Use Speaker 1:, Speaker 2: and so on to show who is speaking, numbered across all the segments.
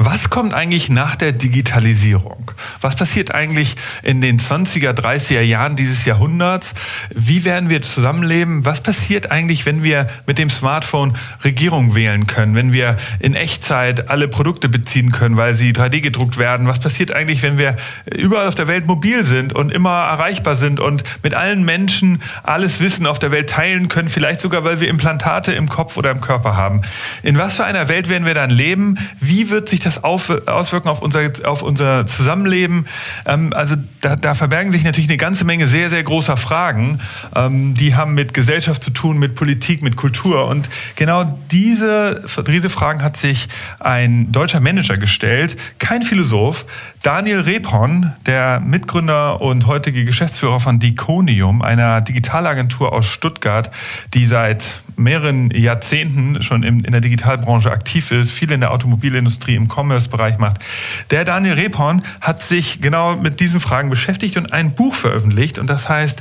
Speaker 1: Was kommt eigentlich nach der Digitalisierung? Was passiert eigentlich in den 20er, 30er Jahren dieses Jahrhunderts? Wie werden wir zusammenleben? Was passiert eigentlich, wenn wir mit dem Smartphone Regierung wählen können? Wenn wir in Echtzeit alle Produkte beziehen können, weil sie 3D gedruckt werden? Was passiert eigentlich, wenn wir überall auf der Welt mobil sind und immer erreichbar sind und mit allen Menschen alles Wissen auf der Welt teilen können? Vielleicht sogar, weil wir Implantate im Kopf oder im Körper haben. In was für einer Welt werden wir dann leben? Wie wird sich das auswirken auf unser, auf unser Zusammenleben? Ähm, also da, da verbergen sich natürlich eine ganze Menge sehr, sehr großer Fragen. Ähm, die haben mit Gesellschaft zu tun, mit Politik, mit Kultur. Und genau diese, diese Fragen hat sich ein deutscher Manager gestellt, kein Philosoph, Daniel Rebhorn, der Mitgründer und heutige Geschäftsführer von Diconium, einer Digitalagentur aus Stuttgart, die seit mehreren Jahrzehnten schon in, in der Digitalbranche aktiv ist, viel in der Automobilindustrie, im Commerce-Bereich macht. Der Daniel Rebhorn hat sich genau mit diesen Fragen beschäftigt und ein Buch veröffentlicht und das heißt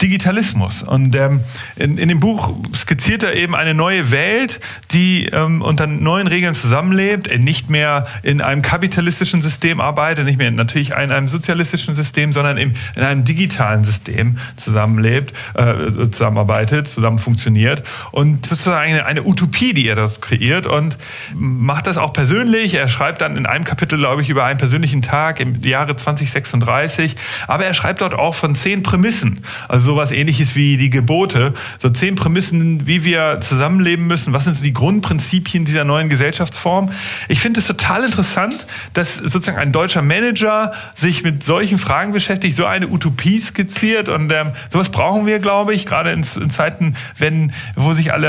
Speaker 1: Digitalismus. Und ähm, in, in dem Buch skizziert er eben eine neue Welt, die ähm, unter neuen Regeln zusammenlebt, nicht mehr in einem kapitalistischen System arbeitet, nicht mehr natürlich in einem sozialistischen System, sondern eben in einem digitalen System zusammenlebt, äh, zusammenarbeitet, zusammen funktioniert und sozusagen eine, eine Utopie, die er das kreiert und macht das auch persönlich. Er schreibt dann in einem Kapitel, glaube ich, über einen persönlichen Tag im Jahre 2036. Aber er schreibt dort auch von zehn Prämissen. Also sowas ähnliches wie die Gebote. So zehn Prämissen, wie wir zusammenleben müssen. Was sind so die Grundprinzipien dieser neuen Gesellschaftsform? Ich finde es total interessant, dass sozusagen ein deutscher Manager sich mit solchen Fragen beschäftigt, so eine Utopie skizziert und ähm, sowas brauchen wir, glaube ich, gerade in, in Zeiten, wenn, wo sich alle,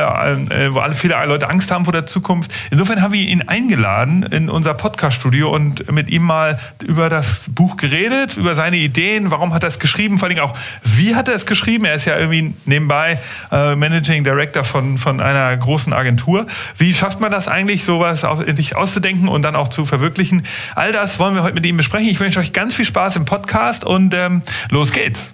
Speaker 1: äh, wo alle viele Leute Angst haben vor der Zukunft. Insofern haben wir ihn eingeladen in unser Podcast-Studio und mit ihm mal über das Buch geredet, über seine Ideen, warum hat er es geschrieben, vor allem auch, wie hat er es geschrieben. Er ist ja irgendwie nebenbei äh, Managing Director von, von einer großen Agentur. Wie schafft man das eigentlich, sowas auch, sich auszudenken und dann auch zu verwirklichen? All das wollen wir heute mit ihm besprechen. Ich wünsche euch ganz viel Spaß im Podcast und ähm, los geht's.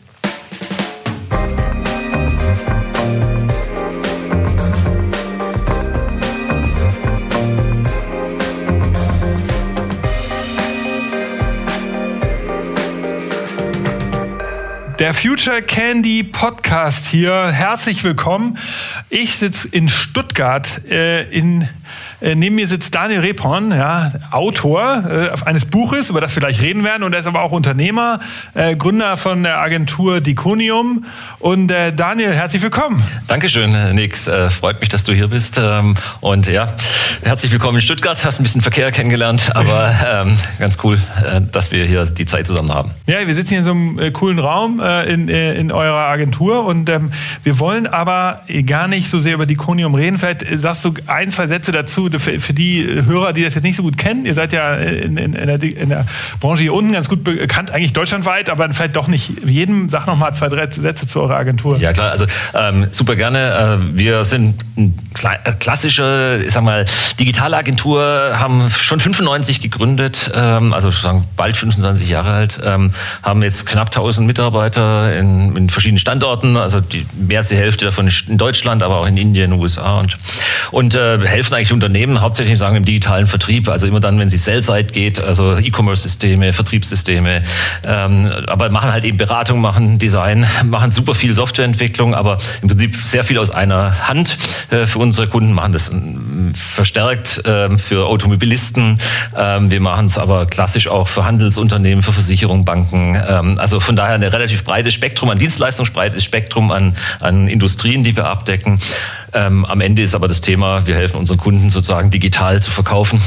Speaker 1: Der Future Candy Podcast hier. Herzlich willkommen. Ich sitze in Stuttgart äh, in äh, neben mir sitzt Daniel Rephorn, ja, Autor äh, eines Buches, über das wir gleich reden werden. Und er ist aber auch Unternehmer, äh, Gründer von der Agentur Diconium. Und äh, Daniel, herzlich willkommen.
Speaker 2: Dankeschön, Nix. Äh, freut mich, dass du hier bist. Ähm, und ja, herzlich willkommen in Stuttgart. Hast ein bisschen Verkehr kennengelernt, aber ähm, ganz cool, dass wir hier die Zeit zusammen haben.
Speaker 1: Ja, wir sitzen hier in so einem coolen Raum in, in eurer Agentur und ähm, wir wollen aber gar nicht so sehr über Diconium reden. Vielleicht sagst du ein, zwei Sätze dazu, für, für, die Hörer, die das jetzt nicht so gut kennen, ihr seid ja in, in, in, der, in der, Branche hier unten ganz gut bekannt, eigentlich deutschlandweit, aber vielleicht doch nicht jedem. Sag noch mal zwei, drei Sätze zu eurer Agentur.
Speaker 2: Ja klar, also ähm, super gerne. Äh, wir sind eine äh, klassische, ich sag mal, Digitalagentur, haben schon 95 gegründet, ähm, also sagen bald 25 Jahre alt, ähm, haben jetzt knapp 1000 Mitarbeiter in, in verschiedenen Standorten, also die mehr als die Hälfte davon in Deutschland, aber auch in Indien, USA und, und äh, helfen eigentlich Unternehmen Unternehmen, hauptsächlich sagen im digitalen Vertrieb, also immer dann, wenn es Sell-Side geht, also E-Commerce-Systeme, Vertriebssysteme, ähm, aber machen halt eben Beratung, machen Design, machen super viel Softwareentwicklung, aber im Prinzip sehr viel aus einer Hand äh, für unsere Kunden, machen das ähm, verstärkt ähm, für Automobilisten, ähm, wir machen es aber klassisch auch für Handelsunternehmen, für Versicherungen, Banken, ähm, also von daher ein relativ breites Spektrum an Dienstleistungen, breites Spektrum an, an Industrien, die wir abdecken. Ähm, am Ende ist aber das Thema, wir helfen unseren Kunden sozusagen digital zu verkaufen.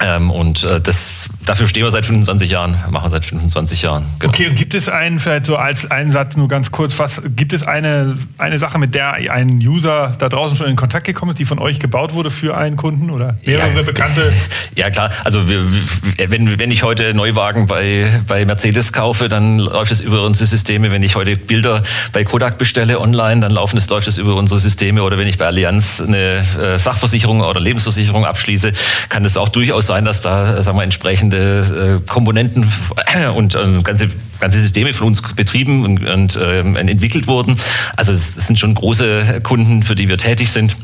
Speaker 2: Ähm, und äh, das, dafür stehen wir seit 25 Jahren, machen seit 25 Jahren.
Speaker 1: Genau. Okay, und gibt es einen, vielleicht so als Einsatz nur ganz kurz, was gibt es eine, eine Sache, mit der ein User da draußen schon in Kontakt gekommen ist, die von euch gebaut wurde für einen Kunden oder mehrere ja, bekannte?
Speaker 2: Ja klar, also wir, wenn, wenn ich heute Neuwagen bei, bei Mercedes kaufe, dann läuft es über unsere Systeme. Wenn ich heute Bilder bei Kodak bestelle online, dann laufen es, läuft es über unsere Systeme. Oder wenn ich bei Allianz eine äh, Sachversicherung oder Lebensversicherung abschließe, kann es auch durchaus sein, dass da sagen wir, entsprechende äh, Komponenten und äh, ganze ganze Systeme von uns betrieben und, und äh, entwickelt wurden. Also es sind schon große Kunden, für die wir tätig sind.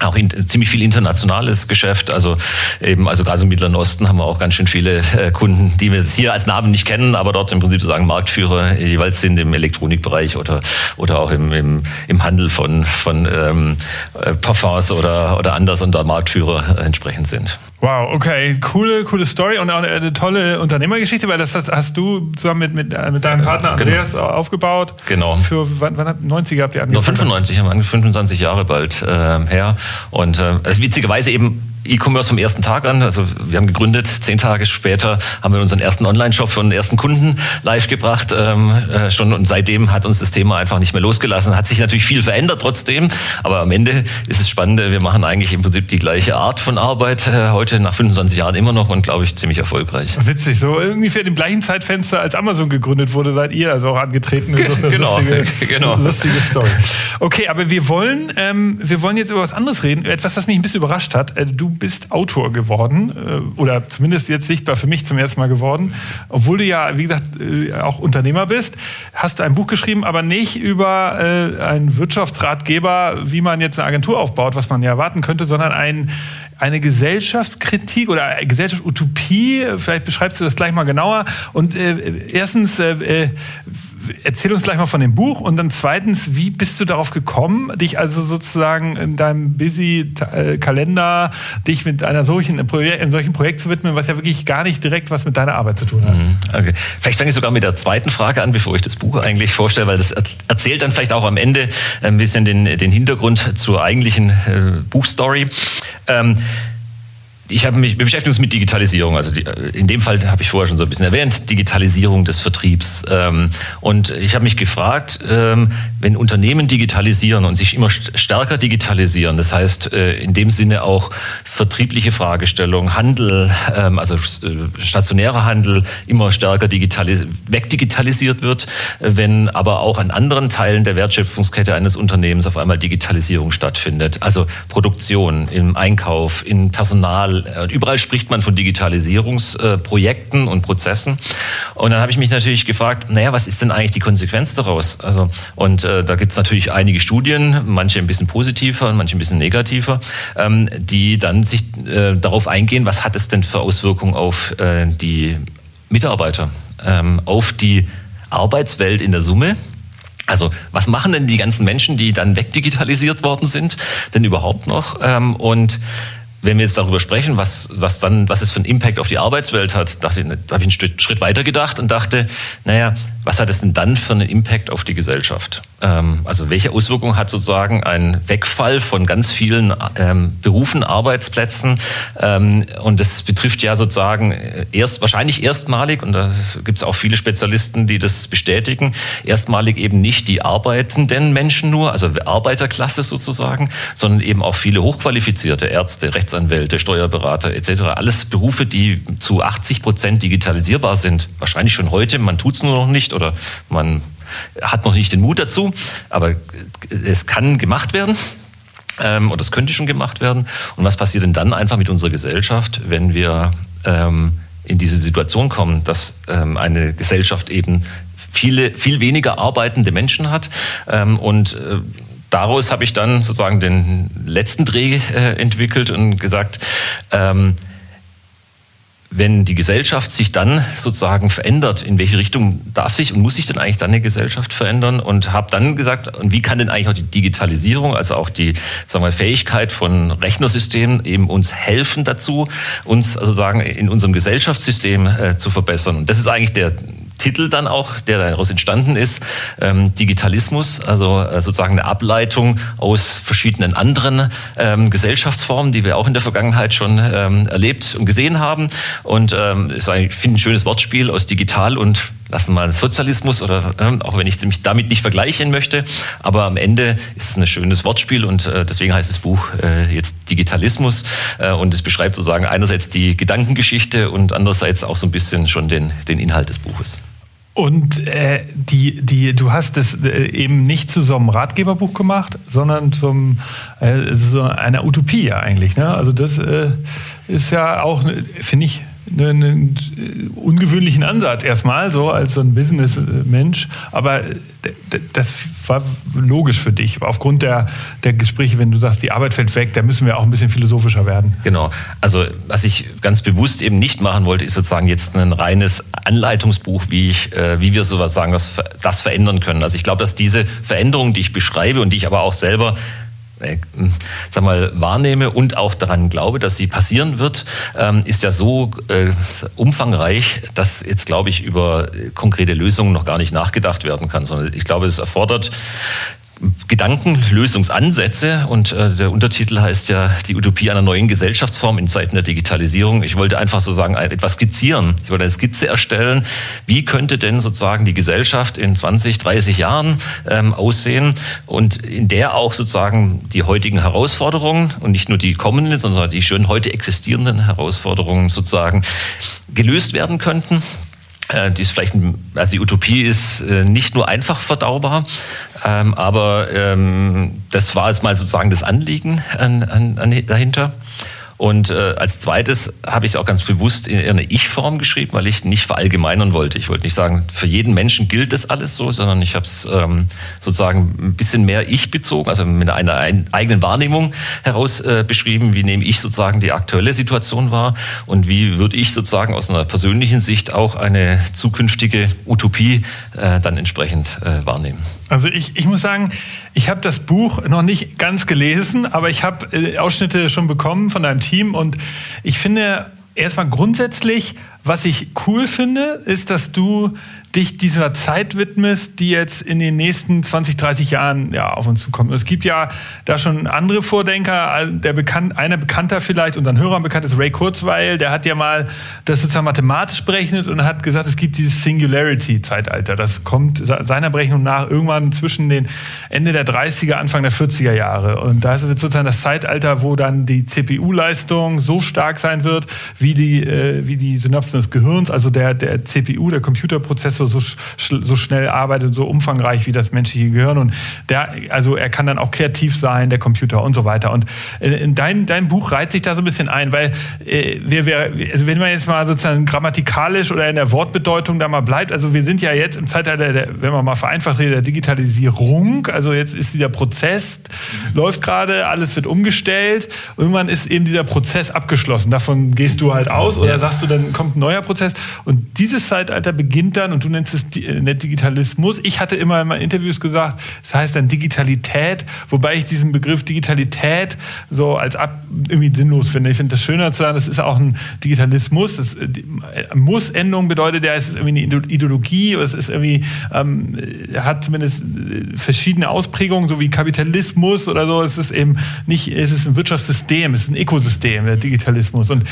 Speaker 2: Auch in, ziemlich viel internationales Geschäft. Also eben, also gerade im Mittleren Osten haben wir auch ganz schön viele äh, Kunden, die wir hier als Namen nicht kennen, aber dort im Prinzip sozusagen Marktführer jeweils sind im Elektronikbereich oder, oder auch im, im, im Handel von, von ähm, äh, Parfums oder, oder anders und da Marktführer entsprechend sind.
Speaker 1: Wow, okay, coole, coole Story und auch eine, tolle Unternehmergeschichte, weil das, das, hast du zusammen mit, mit, äh, mit deinem Partner genau. Andreas genau. aufgebaut.
Speaker 2: Genau.
Speaker 1: Für wann, wann habt 90er habt ihr
Speaker 2: angefangen? 95 haben wir 25 Jahre bald äh, her. Und äh, also witzigerweise eben E-Commerce vom ersten Tag an. Also wir haben gegründet, zehn Tage später haben wir unseren ersten Online-Shop von den ersten Kunden live gebracht ähm, äh, schon und seitdem hat uns das Thema einfach nicht mehr losgelassen. Hat sich natürlich viel verändert trotzdem, aber am Ende ist es spannend. Wir machen eigentlich im Prinzip die gleiche Art von Arbeit äh, heute nach 25 Jahren immer noch und glaube ich ziemlich erfolgreich.
Speaker 1: Witzig, so ungefähr im gleichen Zeitfenster als Amazon gegründet wurde, seid ihr also auch angetreten. So
Speaker 2: genau,
Speaker 1: lustige,
Speaker 2: genau.
Speaker 1: lustige Story. Okay, aber wir wollen, ähm, wir wollen jetzt über was anderes reden. Etwas, was mich ein bisschen überrascht hat. Äh, du bist Autor geworden äh, oder zumindest jetzt sichtbar für mich zum ersten Mal geworden. Obwohl du ja, wie gesagt, äh, auch Unternehmer bist, hast du ein Buch geschrieben, aber nicht über äh, einen Wirtschaftsratgeber, wie man jetzt eine Agentur aufbaut, was man ja erwarten könnte, sondern ein eine Gesellschaftskritik oder Gesellschaftsutopie. Vielleicht beschreibst du das gleich mal genauer. Und äh, erstens, äh, erzähl uns gleich mal von dem Buch und dann zweitens, wie bist du darauf gekommen, dich also sozusagen in deinem busy äh, Kalender dich mit einer solchen einem solchen Projekt zu widmen, was ja wirklich gar nicht direkt was mit deiner Arbeit zu tun hat. Mhm.
Speaker 2: Okay. Vielleicht fange ich sogar mit der zweiten Frage an, bevor ich das Buch eigentlich vorstelle, weil das erzählt dann vielleicht auch am Ende ein bisschen den, den Hintergrund zur eigentlichen äh, Buchstory. Ähm, ich habe mich, uns mit Digitalisierung. Also die, in dem Fall habe ich vorher schon so ein bisschen erwähnt, Digitalisierung des Vertriebs. Ähm, und ich habe mich gefragt, ähm, wenn Unternehmen digitalisieren und sich immer stärker digitalisieren, das heißt äh, in dem Sinne auch vertriebliche Fragestellungen, Handel, ähm, also äh, stationärer Handel immer stärker digitalis wegdigitalisiert wird, wenn aber auch an anderen Teilen der Wertschöpfungskette eines Unternehmens auf einmal Digitalisierung stattfindet. Also Produktion, im Einkauf, in Personal, und überall spricht man von Digitalisierungsprojekten und Prozessen. Und dann habe ich mich natürlich gefragt, naja, was ist denn eigentlich die Konsequenz daraus? Also, und äh, da gibt es natürlich einige Studien, manche ein bisschen positiver und manche ein bisschen negativer, ähm, die dann sich äh, darauf eingehen, was hat es denn für Auswirkungen auf äh, die Mitarbeiter, ähm, auf die Arbeitswelt in der Summe. Also was machen denn die ganzen Menschen, die dann wegdigitalisiert worden sind, denn überhaupt noch? Ähm, und wenn wir jetzt darüber sprechen, was, was dann, was es für einen Impact auf die Arbeitswelt hat, dachte, da habe ich einen Schritt weiter gedacht und dachte, naja, was hat es denn dann für einen Impact auf die Gesellschaft? Ähm, also welche Auswirkungen hat sozusagen ein Wegfall von ganz vielen ähm, Berufen, Arbeitsplätzen? Ähm, und das betrifft ja sozusagen erst wahrscheinlich erstmalig, und da gibt es auch viele Spezialisten, die das bestätigen, erstmalig eben nicht die arbeitenden Menschen nur, also Arbeiterklasse sozusagen, sondern eben auch viele hochqualifizierte Ärzte, Rechtsanwälte, Steuerberater etc. Alles Berufe, die zu 80 Prozent digitalisierbar sind. Wahrscheinlich schon heute, man tut es nur noch nicht oder man hat noch nicht den Mut dazu, aber es kann gemacht werden. Ähm, und das könnte schon gemacht werden. Und was passiert denn dann einfach mit unserer Gesellschaft, wenn wir ähm, in diese Situation kommen, dass ähm, eine Gesellschaft eben viele, viel weniger arbeitende Menschen hat ähm, und äh, Daraus habe ich dann sozusagen den letzten Dreh äh, entwickelt und gesagt, ähm, wenn die Gesellschaft sich dann sozusagen verändert, in welche Richtung darf sich und muss sich denn eigentlich dann eine Gesellschaft verändern? Und habe dann gesagt, und wie kann denn eigentlich auch die Digitalisierung, also auch die sagen wir, Fähigkeit von Rechnersystemen eben uns helfen dazu, uns also sagen in unserem Gesellschaftssystem äh, zu verbessern? Und das ist eigentlich der Titel dann auch, der daraus entstanden ist, ähm, Digitalismus, also äh, sozusagen eine Ableitung aus verschiedenen anderen ähm, Gesellschaftsformen, die wir auch in der Vergangenheit schon ähm, erlebt und gesehen haben. Und ähm, ich finde ein schönes Wortspiel aus digital und lassen wir mal Sozialismus oder äh, auch wenn ich mich damit nicht vergleichen möchte, aber am Ende ist es ein schönes Wortspiel und äh, deswegen heißt das Buch äh, jetzt Digitalismus äh, und es beschreibt sozusagen einerseits die Gedankengeschichte und andererseits auch so ein bisschen schon den, den Inhalt des Buches.
Speaker 1: Und äh, die, die, du hast es äh, eben nicht zu so einem Ratgeberbuch gemacht, sondern zum äh, so einer Utopie eigentlich. Ne? Also das äh, ist ja auch, finde ich, einen ungewöhnlichen Ansatz erstmal, so als so ein Business-Mensch. Aber das war logisch für dich, aufgrund der, der Gespräche, wenn du sagst, die Arbeit fällt weg, da müssen wir auch ein bisschen philosophischer werden.
Speaker 2: Genau. Also was ich ganz bewusst eben nicht machen wollte, ist sozusagen jetzt ein reines Anleitungsbuch, wie ich, äh, wie wir sowas sagen, das, das verändern können. Also ich glaube, dass diese Veränderungen, die ich beschreibe und die ich aber auch selber äh, sag mal, wahrnehme und auch daran glaube, dass sie passieren wird, ähm, ist ja so äh, umfangreich, dass jetzt, glaube ich, über konkrete Lösungen noch gar nicht nachgedacht werden kann, sondern ich glaube, es erfordert Gedanken, Lösungsansätze und äh, der Untertitel heißt ja die Utopie einer neuen Gesellschaftsform in Zeiten der Digitalisierung. Ich wollte einfach so sagen, etwas skizzieren. Ich wollte eine Skizze erstellen. Wie könnte denn sozusagen die Gesellschaft in 20, 30 Jahren ähm, aussehen und in der auch sozusagen die heutigen Herausforderungen und nicht nur die kommenden, sondern die schon heute existierenden Herausforderungen sozusagen gelöst werden könnten. Äh, die ist vielleicht, also die Utopie ist äh, nicht nur einfach verdaubar, ähm, aber ähm, das war jetzt mal sozusagen das Anliegen an, an, an dahinter. Und äh, als zweites habe ich es auch ganz bewusst in eine Ich-Form geschrieben, weil ich nicht verallgemeinern wollte. Ich wollte nicht sagen, für jeden Menschen gilt das alles so, sondern ich habe es ähm, sozusagen ein bisschen mehr ich bezogen, also mit einer, einer eigenen Wahrnehmung heraus äh, beschrieben, wie nehme ich sozusagen die aktuelle Situation wahr und wie würde ich sozusagen aus einer persönlichen Sicht auch eine zukünftige Utopie äh, dann entsprechend äh, wahrnehmen.
Speaker 1: Also ich, ich muss sagen, ich habe das Buch noch nicht ganz gelesen, aber ich habe äh, Ausschnitte schon bekommen von deinem Team und ich finde erstmal grundsätzlich, was ich cool finde, ist, dass du dich dieser Zeit widmest, die jetzt in den nächsten 20, 30 Jahren ja, auf uns zukommt. Es gibt ja da schon andere Vordenker, der bekannt, einer bekannter vielleicht, unseren Hörern bekannt ist Ray Kurzweil, der hat ja mal das sozusagen mathematisch berechnet und hat gesagt, es gibt dieses Singularity-Zeitalter. Das kommt seiner Berechnung nach irgendwann zwischen den Ende der 30er, Anfang der 40er Jahre. Und da ist sozusagen das Zeitalter, wo dann die CPU-Leistung so stark sein wird, wie die, äh, wie die Synapsen des Gehirns, also der, der CPU, der Computerprozessor, so, so schnell arbeitet, so umfangreich wie das menschliche Gehirn. Und der, also er kann dann auch kreativ sein, der Computer und so weiter. Und äh, in dein, dein Buch reiht sich da so ein bisschen ein, weil äh, wir, wir, also wenn man jetzt mal sozusagen grammatikalisch oder in der Wortbedeutung da mal bleibt, also wir sind ja jetzt im Zeitalter, der, wenn man mal vereinfacht redet, der Digitalisierung. Also jetzt ist dieser Prozess, läuft gerade, alles wird umgestellt. Irgendwann ist eben dieser Prozess abgeschlossen. Davon gehst du halt aus oder sagst du, dann kommt neuer Prozess. Und dieses Zeitalter beginnt dann und du nennst es äh, Digitalismus. Ich hatte immer in meinen Interviews gesagt, es das heißt dann Digitalität, wobei ich diesen Begriff Digitalität so als ab, irgendwie sinnlos finde. Ich finde das schöner zu sagen, das ist auch ein Digitalismus. Das, äh, äh, Muss-Endung bedeutet ja, es ist irgendwie eine Ideologie, oder es ist irgendwie, ähm, hat zumindest verschiedene Ausprägungen, so wie Kapitalismus oder so. Es ist eben nicht, es ist ein Wirtschaftssystem, es ist ein Ökosystem, der Digitalismus. Und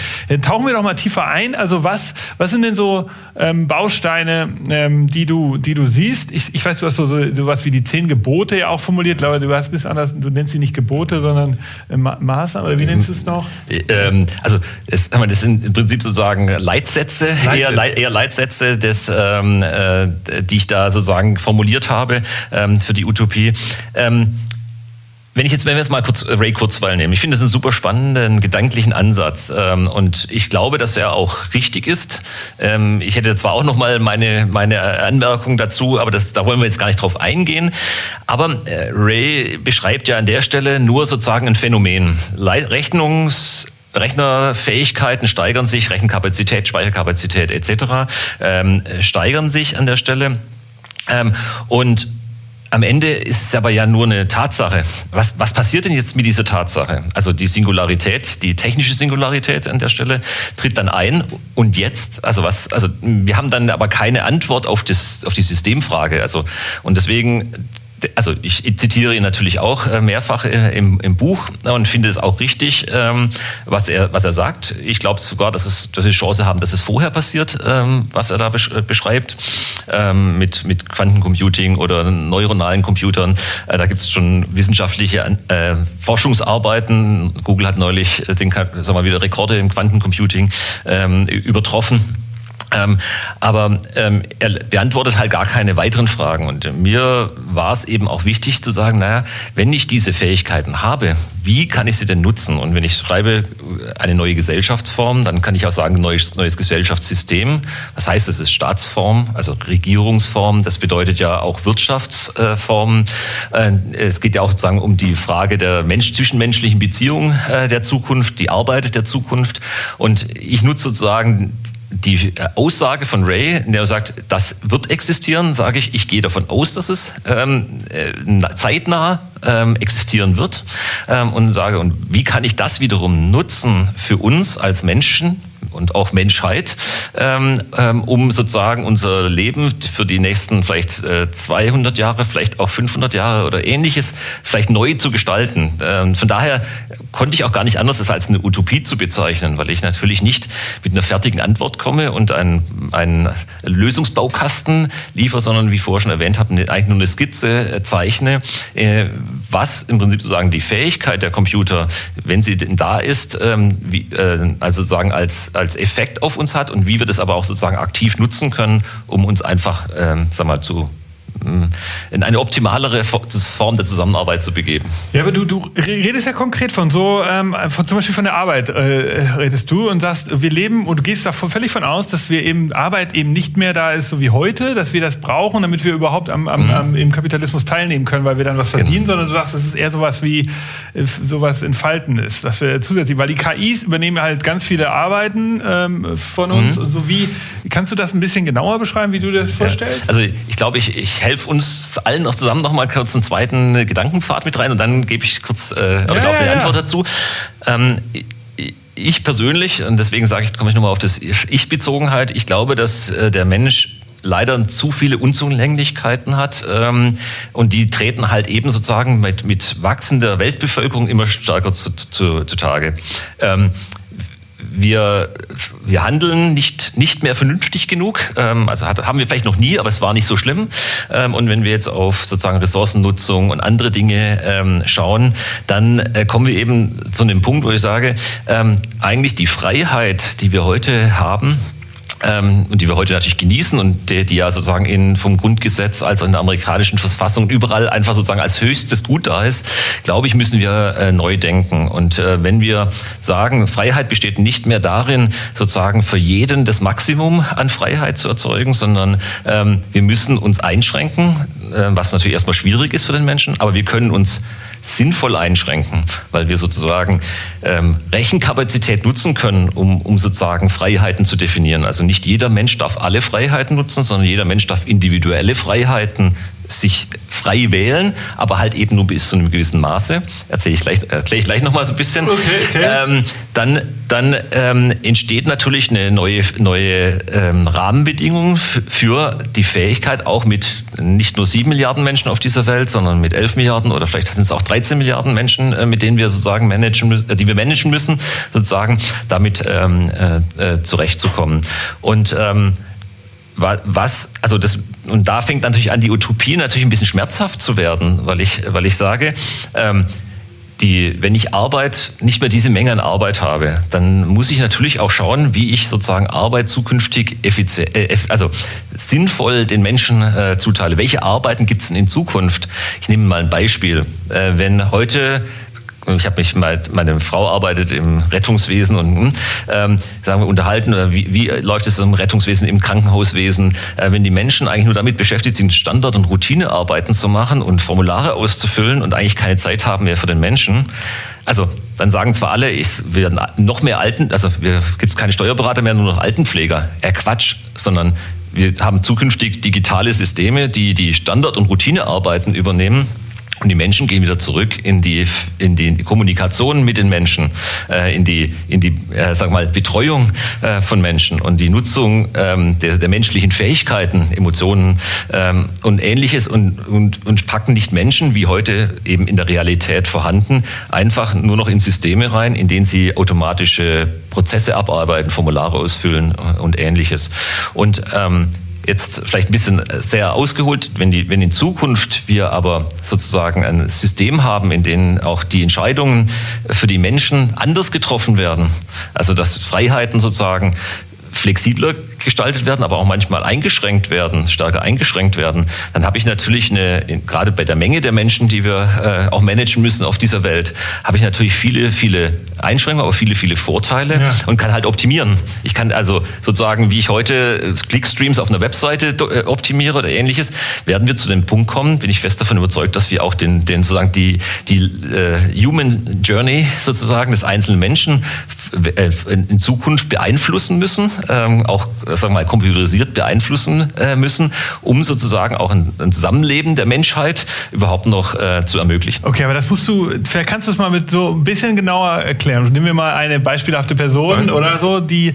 Speaker 1: tauchen wir doch mal tiefer ein. Also was, was sind denn so ähm, Bausteine, ähm, die, du, die du siehst. Ich, ich weiß, du hast so, so sowas wie die zehn Gebote ja auch formuliert, aber du hast ein bisschen anders, du nennst sie nicht Gebote, sondern äh, Maßnahmen, oder wie nennst du es noch?
Speaker 2: Ähm, also das, das sind im Prinzip sozusagen Leitsätze, Leitsätze. Eher, eher, Leitsätze, des, ähm, äh, die ich da sozusagen formuliert habe ähm, für die Utopie. Wenn ich jetzt, wenn wir jetzt mal kurz äh, Ray Kurzweil nehmen, ich finde es einen super spannenden gedanklichen Ansatz ähm, und ich glaube, dass er auch richtig ist. Ähm, ich hätte zwar auch noch mal meine meine Anmerkung dazu, aber das, da wollen wir jetzt gar nicht drauf eingehen. Aber äh, Ray beschreibt ja an der Stelle nur sozusagen ein Phänomen. Le Rechnungs Rechnerfähigkeiten steigern sich, Rechenkapazität, Speicherkapazität etc. Ähm, steigern sich an der Stelle. Ähm, und am Ende ist es aber ja nur eine Tatsache. Was, was passiert denn jetzt mit dieser Tatsache? Also die Singularität, die technische Singularität an der Stelle tritt dann ein. Und jetzt, also was, also wir haben dann aber keine Antwort auf, das, auf die Systemfrage. Also, und deswegen also ich zitiere ihn natürlich auch äh, mehrfach äh, im, im Buch und finde es auch richtig, ähm, was er, was er sagt. Ich glaube sogar, dass, es, dass wir Chance haben, dass es vorher passiert, ähm, was er da äh, beschreibt, ähm, mit, mit Quantencomputing oder neuronalen Computern. Da gibt es schon wissenschaftliche Forschungsarbeiten. Google hat neulich den, sagen wir wieder Rekorde im Quantencomputing übertroffen. Ähm, aber ähm, er beantwortet halt gar keine weiteren Fragen. Und mir war es eben auch wichtig zu sagen, naja, wenn ich diese Fähigkeiten habe, wie kann ich sie denn nutzen? Und wenn ich schreibe äh, eine neue Gesellschaftsform, dann kann ich auch sagen, neues, neues Gesellschaftssystem. Was heißt, es ist Staatsform, also Regierungsform. Das bedeutet ja auch Wirtschaftsform. Äh, es geht ja auch sozusagen um die Frage der Mensch zwischenmenschlichen Beziehungen äh, der Zukunft, die Arbeit der Zukunft. Und ich nutze sozusagen die äh, Aussage von Ray, der sagt, das wird existieren, sage ich, ich gehe davon aus, dass es ähm, äh, zeitnah ähm, existieren wird ähm, und sage, und wie kann ich das wiederum nutzen für uns als Menschen, und auch Menschheit, ähm, ähm, um sozusagen unser Leben für die nächsten vielleicht äh, 200 Jahre, vielleicht auch 500 Jahre oder ähnliches vielleicht neu zu gestalten. Ähm, von daher konnte ich auch gar nicht anders, das als eine Utopie zu bezeichnen, weil ich natürlich nicht mit einer fertigen Antwort komme und einen, einen Lösungsbaukasten liefere, sondern wie vorher schon erwähnt habe, eigentlich nur eine Skizze äh, zeichne, äh, was im Prinzip sozusagen die Fähigkeit der Computer, wenn sie denn da ist, ähm, wie, äh, also sozusagen als, als Effekt auf uns hat und wie wir das aber auch sozusagen aktiv nutzen können, um uns einfach, ähm, sag mal, zu in eine optimalere Form der Zusammenarbeit zu begeben.
Speaker 1: Ja, aber du, du redest ja konkret von so, ähm, von, zum Beispiel von der Arbeit äh, redest du und sagst, wir leben und du gehst davon völlig von aus, dass wir eben Arbeit eben nicht mehr da ist, so wie heute, dass wir das brauchen, damit wir überhaupt am, am, mhm. am im Kapitalismus teilnehmen können, weil wir dann was verdienen, genau. sondern du sagst, es ist eher sowas wie äh, sowas entfalten ist, dass wir zusätzlich, weil die KIs übernehmen halt ganz viele Arbeiten ähm, von uns mhm. und so wie, kannst du das ein bisschen genauer beschreiben, wie du das vorstellst?
Speaker 2: Ja. Also ich glaube, ich, ich helfe uns allen noch zusammen noch mal kurz einen zweiten Gedankenpfad mit rein und dann gebe ich kurz äh, ja, auch die ja, Antwort dazu. Ähm, ich persönlich, und deswegen sage ich, komme ich nochmal auf das Ich-Bezogenheit, ich glaube, dass äh, der Mensch leider zu viele Unzulänglichkeiten hat ähm, und die treten halt eben sozusagen mit, mit wachsender Weltbevölkerung immer stärker zu, zu, zutage. Ähm, wir, wir handeln nicht, nicht mehr vernünftig genug. Ähm, also hat, haben wir vielleicht noch nie, aber es war nicht so schlimm. Ähm, und wenn wir jetzt auf sozusagen Ressourcennutzung und andere Dinge ähm, schauen, dann äh, kommen wir eben zu einem Punkt, wo ich sage, ähm, eigentlich die Freiheit, die wir heute haben, ähm, und die wir heute natürlich genießen und die, die ja sozusagen in, vom Grundgesetz als in der amerikanischen Verfassung überall einfach sozusagen als höchstes Gut da ist, glaube ich, müssen wir äh, neu denken. Und äh, wenn wir sagen, Freiheit besteht nicht mehr darin, sozusagen für jeden das Maximum an Freiheit zu erzeugen, sondern ähm, wir müssen uns einschränken, äh, was natürlich erstmal schwierig ist für den Menschen, aber wir können uns sinnvoll einschränken, weil wir sozusagen ähm, Rechenkapazität nutzen können, um, um sozusagen Freiheiten zu definieren. Also nicht jeder Mensch darf alle Freiheiten nutzen, sondern jeder Mensch darf individuelle Freiheiten sich frei wählen, aber halt eben nur bis zu einem gewissen Maße. Erzähle ich gleich, erkläre ich gleich nochmal so ein bisschen. Okay, okay. Ähm, dann dann ähm, entsteht natürlich eine neue, neue ähm, Rahmenbedingung für die Fähigkeit, auch mit nicht nur sieben Milliarden Menschen auf dieser Welt, sondern mit elf Milliarden oder vielleicht sind es auch 13 Milliarden Menschen, äh, mit denen wir sozusagen managen, äh, die wir managen müssen, sozusagen damit ähm, äh, äh, zurechtzukommen. Und ähm, was, also das, und da fängt natürlich an, die Utopie natürlich ein bisschen schmerzhaft zu werden, weil ich, weil ich sage, ähm, die, wenn ich Arbeit, nicht mehr diese Menge an Arbeit habe, dann muss ich natürlich auch schauen, wie ich sozusagen Arbeit zukünftig effizient, äh, also sinnvoll den Menschen äh, zuteile. Welche Arbeiten gibt es denn in Zukunft? Ich nehme mal ein Beispiel. Äh, wenn heute ich habe mich meine Frau arbeitet im Rettungswesen und hm, ähm, sagen wir unterhalten, wie, wie läuft es im Rettungswesen, im Krankenhauswesen, äh, wenn die Menschen eigentlich nur damit beschäftigt sind, Standard- und Routinearbeiten zu machen und Formulare auszufüllen und eigentlich keine Zeit haben mehr für den Menschen. Also dann sagen zwar alle, ich, wir noch mehr Alten, also gibt es keine Steuerberater mehr, nur noch Altenpfleger. Äh, Quatsch, sondern wir haben zukünftig digitale Systeme, die die Standard- und Routinearbeiten übernehmen und die Menschen gehen wieder zurück in die, in die Kommunikation mit den Menschen, äh, in die, in die äh, sag mal, Betreuung äh, von Menschen und die Nutzung ähm, der, der menschlichen Fähigkeiten, Emotionen ähm, und ähnliches und, und, und packen nicht Menschen, wie heute eben in der Realität vorhanden, einfach nur noch in Systeme rein, in denen sie automatische Prozesse abarbeiten, Formulare ausfüllen und ähnliches. Und ähm, jetzt vielleicht ein bisschen äh, sehr ausgeholt, wenn, die, wenn in Zukunft wir aber sozusagen ein System haben, in dem auch die Entscheidungen für die Menschen anders getroffen werden, also dass Freiheiten sozusagen flexibler gestaltet werden, aber auch manchmal eingeschränkt werden, stärker eingeschränkt werden, dann habe ich natürlich eine, gerade bei der Menge der Menschen, die wir äh, auch managen müssen auf dieser Welt, habe ich natürlich viele, viele Einschränkungen, aber viele, viele Vorteile ja. und kann halt optimieren. Ich kann also sozusagen, wie ich heute Clickstreams auf einer Webseite äh, optimiere oder ähnliches, werden wir zu dem Punkt kommen, bin ich fest davon überzeugt, dass wir auch den, den sozusagen die, die äh, Human Journey sozusagen des einzelnen Menschen äh, in Zukunft beeinflussen müssen, ähm, auch sagen wir mal computerisiert beeinflussen äh, müssen, um sozusagen auch ein, Zusammenleben der Menschheit überhaupt noch äh, zu ermöglichen.
Speaker 1: Okay, aber das musst du, vielleicht kannst du es mal mit so ein bisschen genauer erklären. Nehmen wir mal eine beispielhafte Person oder so, die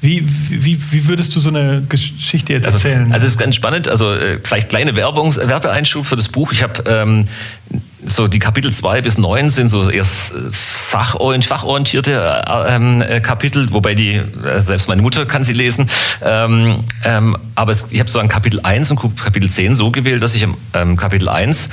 Speaker 1: wie, wie, wie würdest du so eine Geschichte jetzt
Speaker 2: also,
Speaker 1: erzählen?
Speaker 2: Also es ist ganz spannend. Also äh, vielleicht kleine Werbung, Werbeeinschub für das Buch. Ich habe ähm, so die Kapitel 2 bis 9 sind so eher fachorientierte äh, ähm, äh, Kapitel, wobei die, äh, selbst meine Mutter kann sie lesen. Ähm, ähm, aber es, ich habe so ein Kapitel 1 und Kapitel 10 so gewählt, dass ich im ähm, Kapitel 1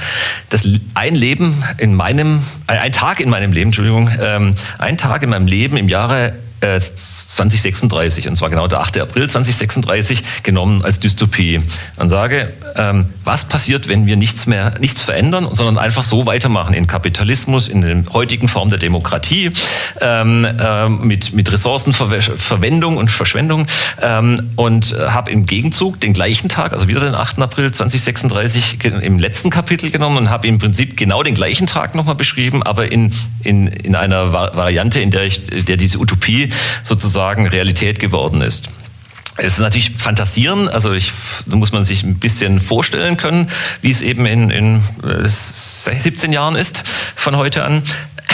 Speaker 2: das ein Leben in meinem, äh, ein Tag in meinem Leben, Entschuldigung, ähm, ein Tag in meinem Leben im Jahre 2036, und zwar genau der 8. April 2036, genommen als Dystopie. Und sage, ähm, was passiert, wenn wir nichts mehr, nichts verändern, sondern einfach so weitermachen in Kapitalismus, in der heutigen Form der Demokratie, ähm, äh, mit, mit Ressourcenverwendung und Verschwendung ähm, und habe im Gegenzug den gleichen Tag, also wieder den 8. April 2036, im letzten Kapitel genommen und habe im Prinzip genau den gleichen Tag nochmal beschrieben, aber in, in, in einer Variante, in der ich, der diese Utopie sozusagen Realität geworden ist. Es ist natürlich Fantasieren, also ich, muss man sich ein bisschen vorstellen können, wie es eben in, in 17 äh, Jahren ist von heute an.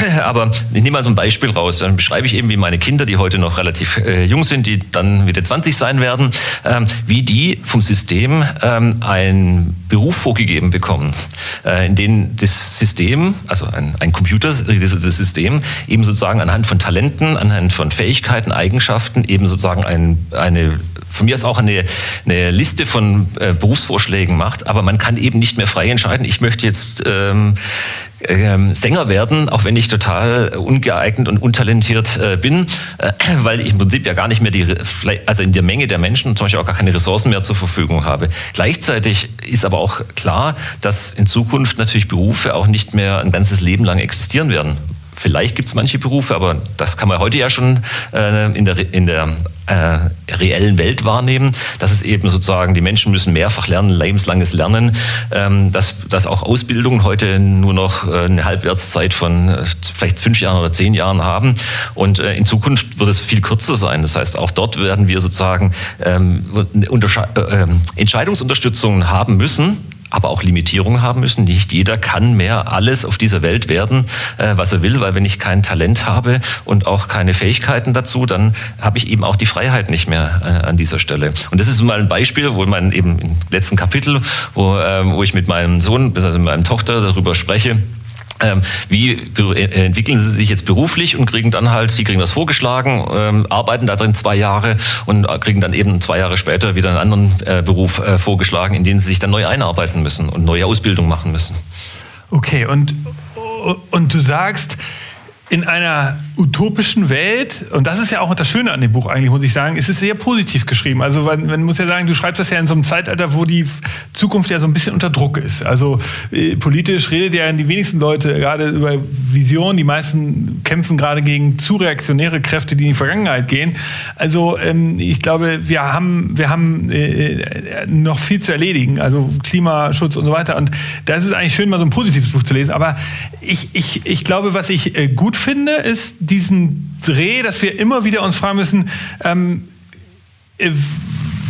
Speaker 2: Aber ich nehme mal so ein Beispiel raus. Dann beschreibe ich eben, wie meine Kinder, die heute noch relativ äh, jung sind, die dann wieder 20 sein werden, ähm, wie die vom System ähm, einen Beruf vorgegeben bekommen, äh, in dem das System, also ein, ein Computer, das System, eben sozusagen anhand von Talenten, anhand von Fähigkeiten, Eigenschaften eben sozusagen ein, eine von mir aus auch eine, eine Liste von äh, Berufsvorschlägen macht, aber man kann eben nicht mehr frei entscheiden, ich möchte jetzt ähm, ähm, Sänger werden, auch wenn ich total ungeeignet und untalentiert äh, bin, äh, weil ich im Prinzip ja gar nicht mehr die, also in der Menge der Menschen zum Beispiel auch gar keine Ressourcen mehr zur Verfügung habe. Gleichzeitig ist aber auch klar, dass in Zukunft natürlich Berufe auch nicht mehr ein ganzes Leben lang existieren werden. Vielleicht gibt es manche Berufe, aber das kann man heute ja schon äh, in der, in der äh, reellen Welt wahrnehmen, dass es eben sozusagen, die Menschen müssen mehrfach lernen, lebenslanges Lernen, ähm, dass, dass auch Ausbildungen heute nur noch äh, eine Halbwertszeit von äh, vielleicht fünf Jahren oder zehn Jahren haben. Und äh, in Zukunft wird es viel kürzer sein. Das heißt, auch dort werden wir sozusagen ähm, äh, ähm, Entscheidungsunterstützung haben müssen, aber auch Limitierungen haben müssen. Nicht jeder kann mehr alles auf dieser Welt werden, äh, was er will, weil wenn ich kein Talent habe und auch keine Fähigkeiten dazu, dann habe ich eben auch die Freiheit nicht mehr äh, an dieser Stelle. Und das ist mal ein Beispiel, wo man eben im letzten Kapitel, wo, äh, wo ich mit meinem Sohn, also mit meiner Tochter darüber spreche, ähm, wie äh, entwickeln Sie sich jetzt beruflich und kriegen dann halt, Sie kriegen das vorgeschlagen, ähm, arbeiten da drin zwei Jahre und äh, kriegen dann eben zwei Jahre später wieder einen anderen äh, Beruf vorgeschlagen, in den Sie sich dann neu einarbeiten müssen und neue Ausbildung machen müssen.
Speaker 1: Okay, und, und du sagst, in einer utopischen Welt, und das ist ja auch das Schöne an dem Buch eigentlich, muss ich sagen, ist es sehr positiv geschrieben. Also man, man, muss ja sagen, du schreibst das ja in so einem Zeitalter, wo die Zukunft ja so ein bisschen unter Druck ist. Also äh, politisch redet ja die wenigsten Leute gerade über Vision, die meisten kämpfen gerade gegen zu reaktionäre Kräfte, die in die Vergangenheit gehen. Also ähm, ich glaube, wir haben, wir haben äh, noch viel zu erledigen, also Klimaschutz und so weiter. Und da ist es eigentlich schön, mal so ein positives Buch zu lesen. Aber ich, ich, ich glaube, was ich äh, gut finde, ist diesen Dreh, dass wir immer wieder uns fragen müssen, ähm, äh,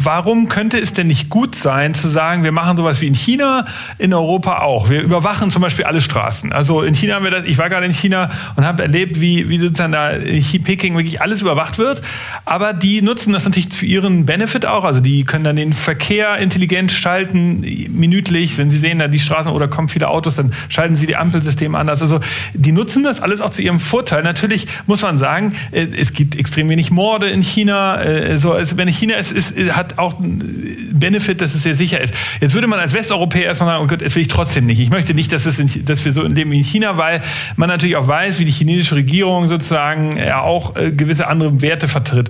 Speaker 1: warum könnte es denn nicht gut sein, zu sagen, wir machen sowas wie in China, in Europa auch. Wir überwachen zum Beispiel alle Straßen. Also in China haben wir das, ich war gerade in China und habe erlebt, wie, wie sozusagen da in Peking wirklich alles überwacht wird. Aber die nutzen das natürlich für ihren Benefit auch. Also die können dann den Verkehr intelligent schalten, minütlich. Wenn sie sehen, da die Straßen oder kommen viele Autos, dann schalten sie die Ampelsysteme anders. Also die nutzen das alles auch zu ihrem Vorteil. Natürlich muss man sagen, äh, es gibt extrem wenig Morde in China. Äh, so, also wenn China ist, ist, hat auch einen Benefit, dass es sehr sicher ist. Jetzt würde man als Westeuropäer erstmal sagen, oh Gott, das will ich trotzdem nicht. Ich möchte nicht, dass, es in, dass wir so leben wie in China, weil man natürlich auch weiß, wie die chinesische Regierung sozusagen ja auch äh, gewisse andere Werte vertritt.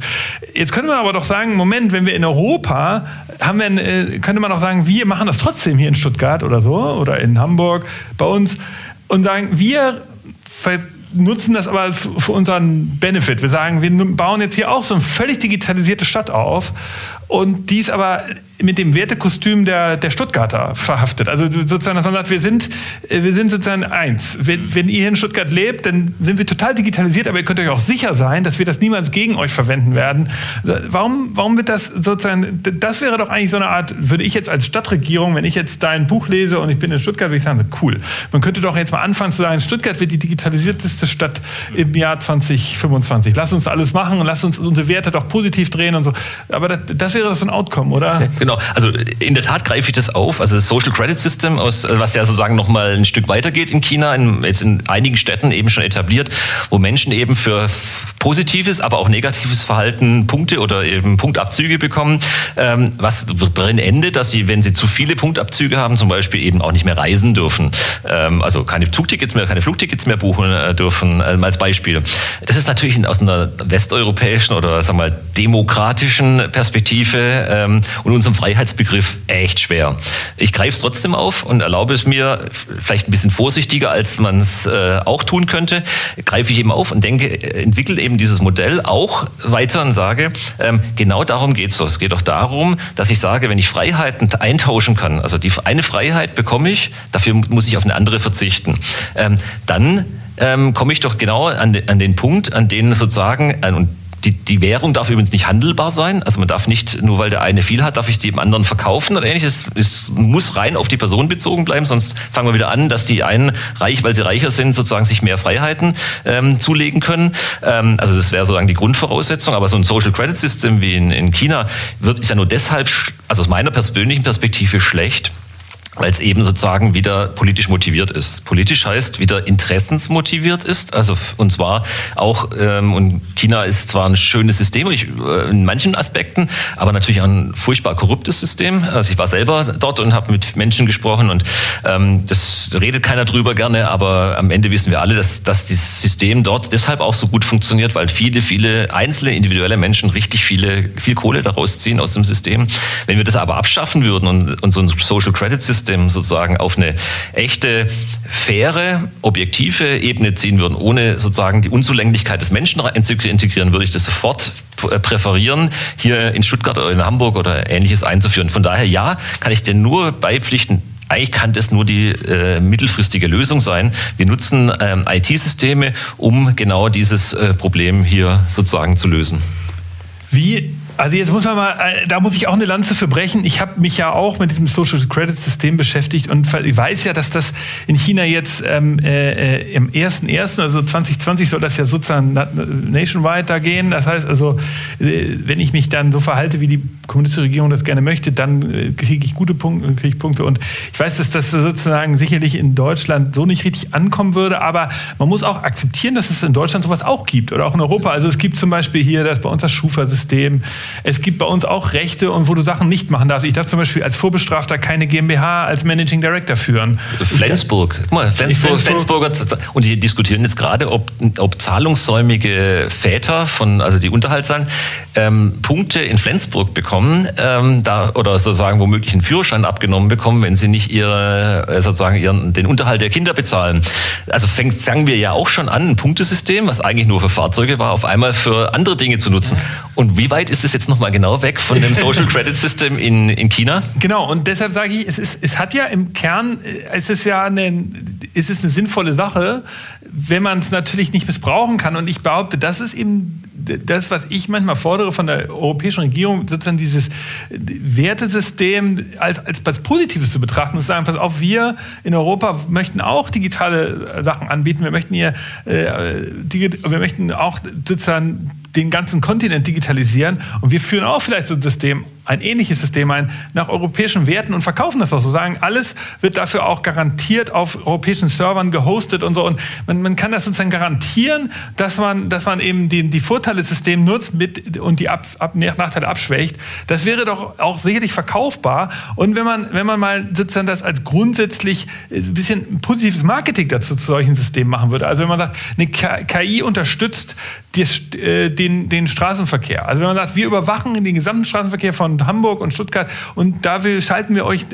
Speaker 1: Jetzt könnte man aber doch sagen, Moment, wenn wir in Europa haben wir, äh, könnte man auch sagen, wir machen das trotzdem hier in Stuttgart oder so oder in Hamburg bei uns und sagen, wir nutzen das aber für unseren Benefit. Wir sagen, wir bauen jetzt hier auch so eine völlig digitalisierte Stadt auf und die ist aber mit dem Wertekostüm der, der Stuttgarter verhaftet. Also sozusagen, dass man sagt, wir sind, äh, wir sind sozusagen eins. Wenn, wenn ihr in Stuttgart lebt, dann sind wir total digitalisiert, aber ihr könnt euch auch sicher sein, dass wir das niemals gegen euch verwenden werden. Warum, warum wird das sozusagen, das wäre doch eigentlich so eine Art, würde ich jetzt als Stadtregierung, wenn ich jetzt dein Buch lese und ich bin in Stuttgart, würde ich sagen, cool. Man könnte doch jetzt mal anfangen zu sagen, Stuttgart wird die digitalisierteste Stadt im Jahr 2025. Lass uns alles machen und lass uns unsere Werte doch positiv drehen und so. Aber das, das wäre doch so ein Outcome, oder?
Speaker 2: Genau. Genau, also in der Tat greife ich das auf. Also das Social Credit System, aus, was ja sozusagen nochmal ein Stück weitergeht in China, in, jetzt in einigen Städten eben schon etabliert, wo Menschen eben für positives, aber auch negatives Verhalten Punkte oder eben Punktabzüge bekommen, ähm, was drin endet, dass sie, wenn sie zu viele Punktabzüge haben, zum Beispiel eben auch nicht mehr reisen dürfen. Ähm, also keine Zugtickets mehr, keine Flugtickets mehr buchen äh, dürfen, ähm, als Beispiel. Das ist natürlich aus einer westeuropäischen oder sagen wir mal demokratischen Perspektive ähm, und unserem Freiheitsbegriff echt schwer. Ich greife es trotzdem auf und erlaube es mir, vielleicht ein bisschen vorsichtiger, als man es äh, auch tun könnte, greife ich eben auf und denke, äh, entwickle eben dieses Modell auch weiter und sage, ähm, genau darum geht es doch. Es geht doch darum, dass ich sage, wenn ich Freiheiten eintauschen kann, also die eine Freiheit bekomme ich, dafür muss ich auf eine andere verzichten, ähm, dann ähm, komme ich doch genau an, an den Punkt, an den sozusagen, und die, die Währung darf übrigens nicht handelbar sein. Also man darf nicht, nur weil der eine viel hat, darf ich dem anderen verkaufen oder ähnliches. Es muss rein auf die Person bezogen bleiben, sonst fangen wir wieder an, dass die einen reich, weil sie reicher sind, sozusagen sich mehr Freiheiten ähm, zulegen können. Ähm, also das wäre sozusagen die Grundvoraussetzung. Aber so ein Social Credit System wie in, in China wird, ist ja nur deshalb, also aus meiner persönlichen Perspektive schlecht, weil es eben sozusagen wieder politisch motiviert ist. Politisch heißt wieder interessensmotiviert ist, also und zwar auch ähm, und China ist zwar ein schönes System äh, in manchen Aspekten, aber natürlich auch ein furchtbar korruptes System. Also ich war selber dort und habe mit Menschen gesprochen und ähm, das redet keiner drüber gerne, aber am Ende wissen wir alle, dass, dass das System dort deshalb auch so gut funktioniert, weil viele, viele einzelne individuelle Menschen richtig viele viel Kohle daraus ziehen aus dem System. Wenn wir das aber abschaffen würden und, und so ein Social Credit System System sozusagen auf eine echte, faire, objektive Ebene ziehen würden, ohne sozusagen die Unzulänglichkeit des Menschen integrieren, würde ich das sofort präferieren, hier in Stuttgart oder in Hamburg oder ähnliches einzuführen. Von daher, ja, kann ich dir nur beipflichten, eigentlich kann das nur die äh, mittelfristige Lösung sein. Wir nutzen ähm, IT-Systeme, um genau dieses äh, Problem hier sozusagen zu lösen.
Speaker 1: Wie also jetzt muss man mal, äh, da muss ich auch eine Lanze für brechen. Ich habe mich ja auch mit diesem Social Credit System beschäftigt und ich weiß ja, dass das in China jetzt ähm, äh, äh im ersten ersten, also 2020 soll das ja sozusagen nationwide da gehen. Das heißt also, äh, wenn ich mich dann so verhalte, wie die kommunistische Regierung das gerne möchte, dann äh, kriege ich gute Punkte, kriege ich Punkte. Und ich weiß, dass das sozusagen sicherlich in Deutschland so nicht richtig ankommen würde, aber man muss auch akzeptieren, dass es in Deutschland sowas auch gibt oder auch in Europa. Also es gibt zum Beispiel hier das bei uns das Schufa-System. Es gibt bei uns auch Rechte und wo du Sachen nicht machen darfst. Ich darf zum Beispiel als Vorbestrafter keine GmbH als Managing Director führen.
Speaker 2: Flensburg. Guck mal, Flensburg, Flensburger. Und die diskutieren jetzt gerade, ob, ob zahlungssäumige Väter von, also die Unterhalt zahlen, ähm, Punkte in Flensburg bekommen, ähm, da, oder sozusagen womöglich einen Führerschein abgenommen bekommen, wenn sie nicht ihre, äh, sozusagen ihren, den Unterhalt der Kinder bezahlen. Also fäng, fangen wir ja auch schon an, ein Punktesystem, was eigentlich nur für Fahrzeuge war, auf einmal für andere Dinge zu nutzen. Und wie weit ist es jetzt nochmal genau weg von dem Social Credit System in, in China?
Speaker 1: Genau, und deshalb sage ich, es, ist, es hat ja im Kern, äh, es ist ja eine, es ist eine sinnvolle Sache, wenn man es natürlich nicht missbrauchen kann. Und ich behaupte, das ist eben das, was ich manchmal fordere von der europäischen Regierung, sozusagen dieses Wertesystem als, als was Positives zu betrachten und zu sagen, pass auf, wir in Europa möchten auch digitale Sachen anbieten, wir möchten hier, äh, wir möchten auch sozusagen den ganzen Kontinent digitalisieren und wir führen auch vielleicht so ein System ein ähnliches System ein, nach europäischen Werten und verkaufen das auch so. Sagen, alles wird dafür auch garantiert auf europäischen Servern gehostet und so. Und man, man kann das sozusagen garantieren, dass man, dass man eben die, die Vorteile des Systems nutzt mit, und die Ab, Ab, Nachteile abschwächt. Das wäre doch auch sicherlich verkaufbar. Und wenn man, wenn man mal sozusagen das als grundsätzlich ein bisschen positives Marketing dazu zu solchen Systemen machen würde. Also wenn man sagt, eine KI unterstützt die, äh, den, den Straßenverkehr. Also wenn man sagt, wir überwachen den gesamten Straßenverkehr von Hamburg und Stuttgart und dafür schalten wir euch,